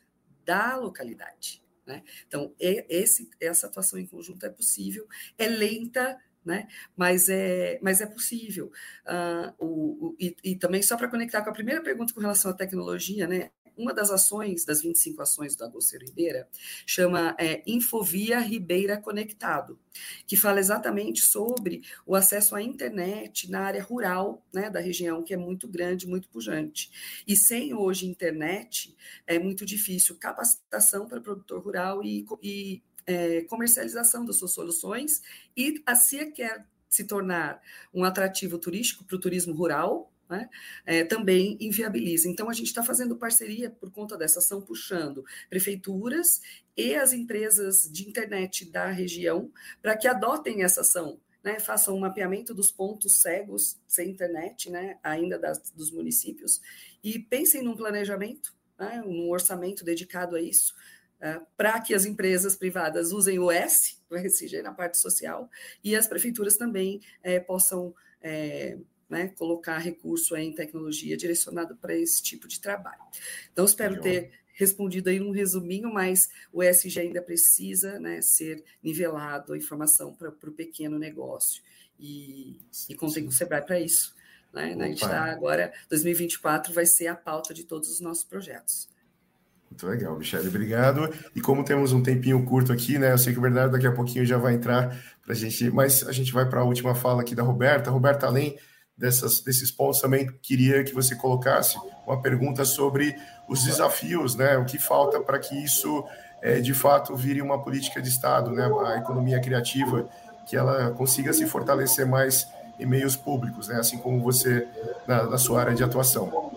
da localidade. Né? Então, esse, essa atuação em conjunto é possível, é lenta, né? Mas é, mas é possível. Uh, o, o e, e, também, só para conectar com a primeira pergunta com relação à tecnologia, né? Uma das ações, das 25 ações do Agosteiro Ribeira, chama é, Infovia Ribeira Conectado, que fala exatamente sobre o acesso à internet na área rural né, da região, que é muito grande, muito pujante. E sem hoje internet, é muito difícil capacitação para produtor rural e, e é, comercialização das suas soluções e a CIA quer se tornar um atrativo turístico para o turismo rural, né, é, também inviabiliza. Então, a gente está fazendo parceria por conta dessa ação, puxando prefeituras e as empresas de internet da região para que adotem essa ação. Né, façam um mapeamento dos pontos cegos sem internet, né, ainda das, dos municípios, e pensem num planejamento, né, num orçamento dedicado a isso, uh, para que as empresas privadas usem o S, o SG na parte social, e as prefeituras também eh, possam eh, né, colocar recurso em tecnologia direcionado para esse tipo de trabalho. Então, espero ter respondido aí um resuminho, mas o ESG ainda precisa né, ser nivelado a informação para o pequeno negócio. E, e contém o Sebrae para isso. Né? A gente está agora, 2024 vai ser a pauta de todos os nossos projetos. Muito legal, Michele, obrigado. E como temos um tempinho curto aqui, né? Eu sei que o Bernardo daqui a pouquinho já vai entrar para a gente, mas a gente vai para a última fala aqui da Roberta. Roberta, além dessas, desses pontos, também queria que você colocasse uma pergunta sobre os desafios, né? O que falta para que isso é, de fato vire uma política de Estado, né? A economia criativa, que ela consiga se fortalecer mais em meios públicos, né? Assim como você na, na sua área de atuação.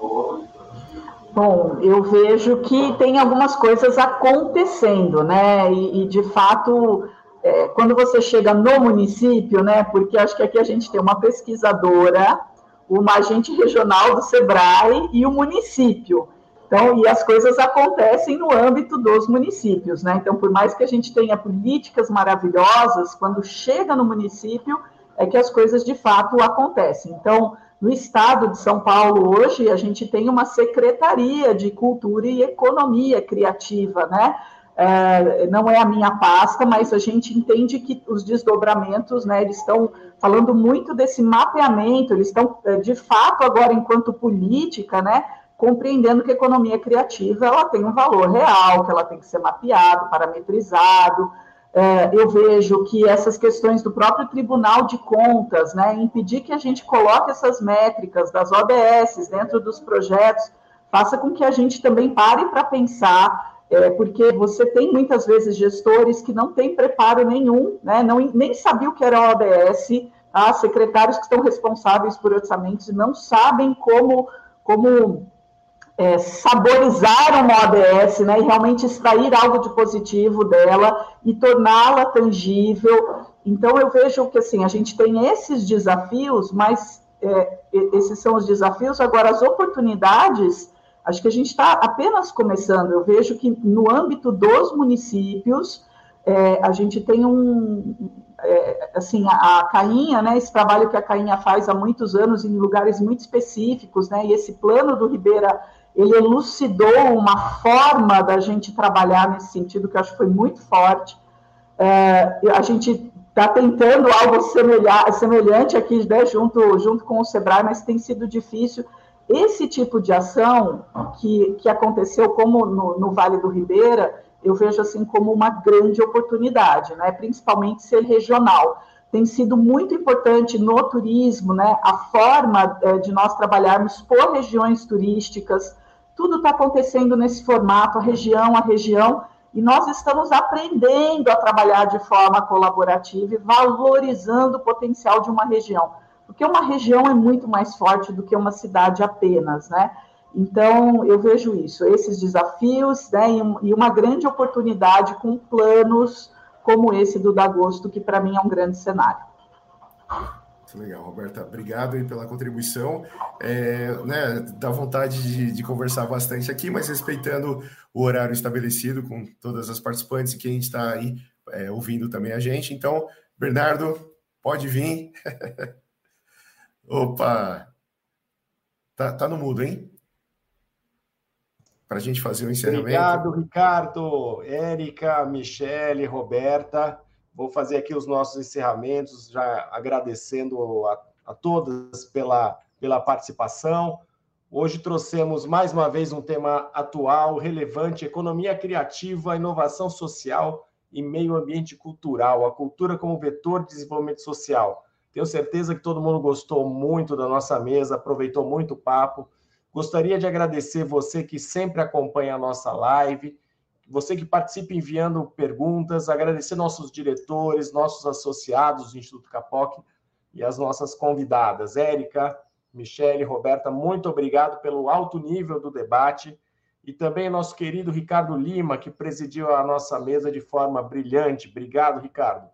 Bom, eu vejo que tem algumas coisas acontecendo, né? E, e de fato, é, quando você chega no município, né? Porque acho que aqui a gente tem uma pesquisadora, uma agente regional do SEBRAE e o município. Então, e as coisas acontecem no âmbito dos municípios, né? Então, por mais que a gente tenha políticas maravilhosas, quando chega no município, é que as coisas de fato acontecem. Então, no estado de São Paulo, hoje, a gente tem uma secretaria de cultura e economia criativa, né? É, não é a minha pasta, mas a gente entende que os desdobramentos, né, eles estão falando muito desse mapeamento, eles estão, é, de fato, agora, enquanto política, né, compreendendo que a economia criativa ela tem um valor real, que ela tem que ser mapeado, parametrizado, é, eu vejo que essas questões do próprio Tribunal de Contas, né, impedir que a gente coloque essas métricas das ODS dentro dos projetos, faça com que a gente também pare para pensar, é, porque você tem muitas vezes gestores que não têm preparo nenhum, né, não, nem sabiam o que era ODS, tá? secretários que estão responsáveis por orçamentos não sabem como, como é, saborizar uma ODS, né, e realmente extrair algo de positivo dela e torná-la tangível. Então, eu vejo que, assim, a gente tem esses desafios, mas é, esses são os desafios. Agora, as oportunidades, acho que a gente está apenas começando. Eu vejo que, no âmbito dos municípios, é, a gente tem um, é, assim, a, a Cainha, né, esse trabalho que a Cainha faz há muitos anos em lugares muito específicos, né, e esse plano do Ribeira ele elucidou uma forma da gente trabalhar nesse sentido que eu acho que foi muito forte. É, a gente está tentando algo semelhante aqui, né, junto, junto com o Sebrae, mas tem sido difícil. Esse tipo de ação que, que aconteceu, como no, no Vale do Ribeira, eu vejo assim como uma grande oportunidade, né, principalmente ser regional. Tem sido muito importante no turismo, né? A forma é, de nós trabalharmos por regiões turísticas, tudo está acontecendo nesse formato, a região a região, e nós estamos aprendendo a trabalhar de forma colaborativa e valorizando o potencial de uma região, porque uma região é muito mais forte do que uma cidade apenas, né? Então, eu vejo isso, esses desafios, né, e uma grande oportunidade com planos como esse do Dagosto, que para mim é um grande cenário. Muito legal, Roberta. Obrigado aí pela contribuição. É, né, dá vontade de, de, conversar bastante aqui, mas respeitando o horário estabelecido com todas as participantes e quem está aí é, ouvindo também a gente. Então, Bernardo, pode vir. Opa! Tá, tá no mudo, hein? Para a gente fazer o encerramento. Obrigado, Ricardo, Érica, Michele, Roberta. Vou fazer aqui os nossos encerramentos, já agradecendo a, a todas pela, pela participação. Hoje trouxemos mais uma vez um tema atual, relevante: economia criativa, inovação social e meio ambiente cultural, a cultura como vetor de desenvolvimento social. Tenho certeza que todo mundo gostou muito da nossa mesa, aproveitou muito o papo. Gostaria de agradecer você que sempre acompanha a nossa live você que participa enviando perguntas, agradecer nossos diretores, nossos associados do Instituto Capoc e as nossas convidadas, Érica, Michele, Roberta, muito obrigado pelo alto nível do debate e também nosso querido Ricardo Lima, que presidiu a nossa mesa de forma brilhante. Obrigado, Ricardo.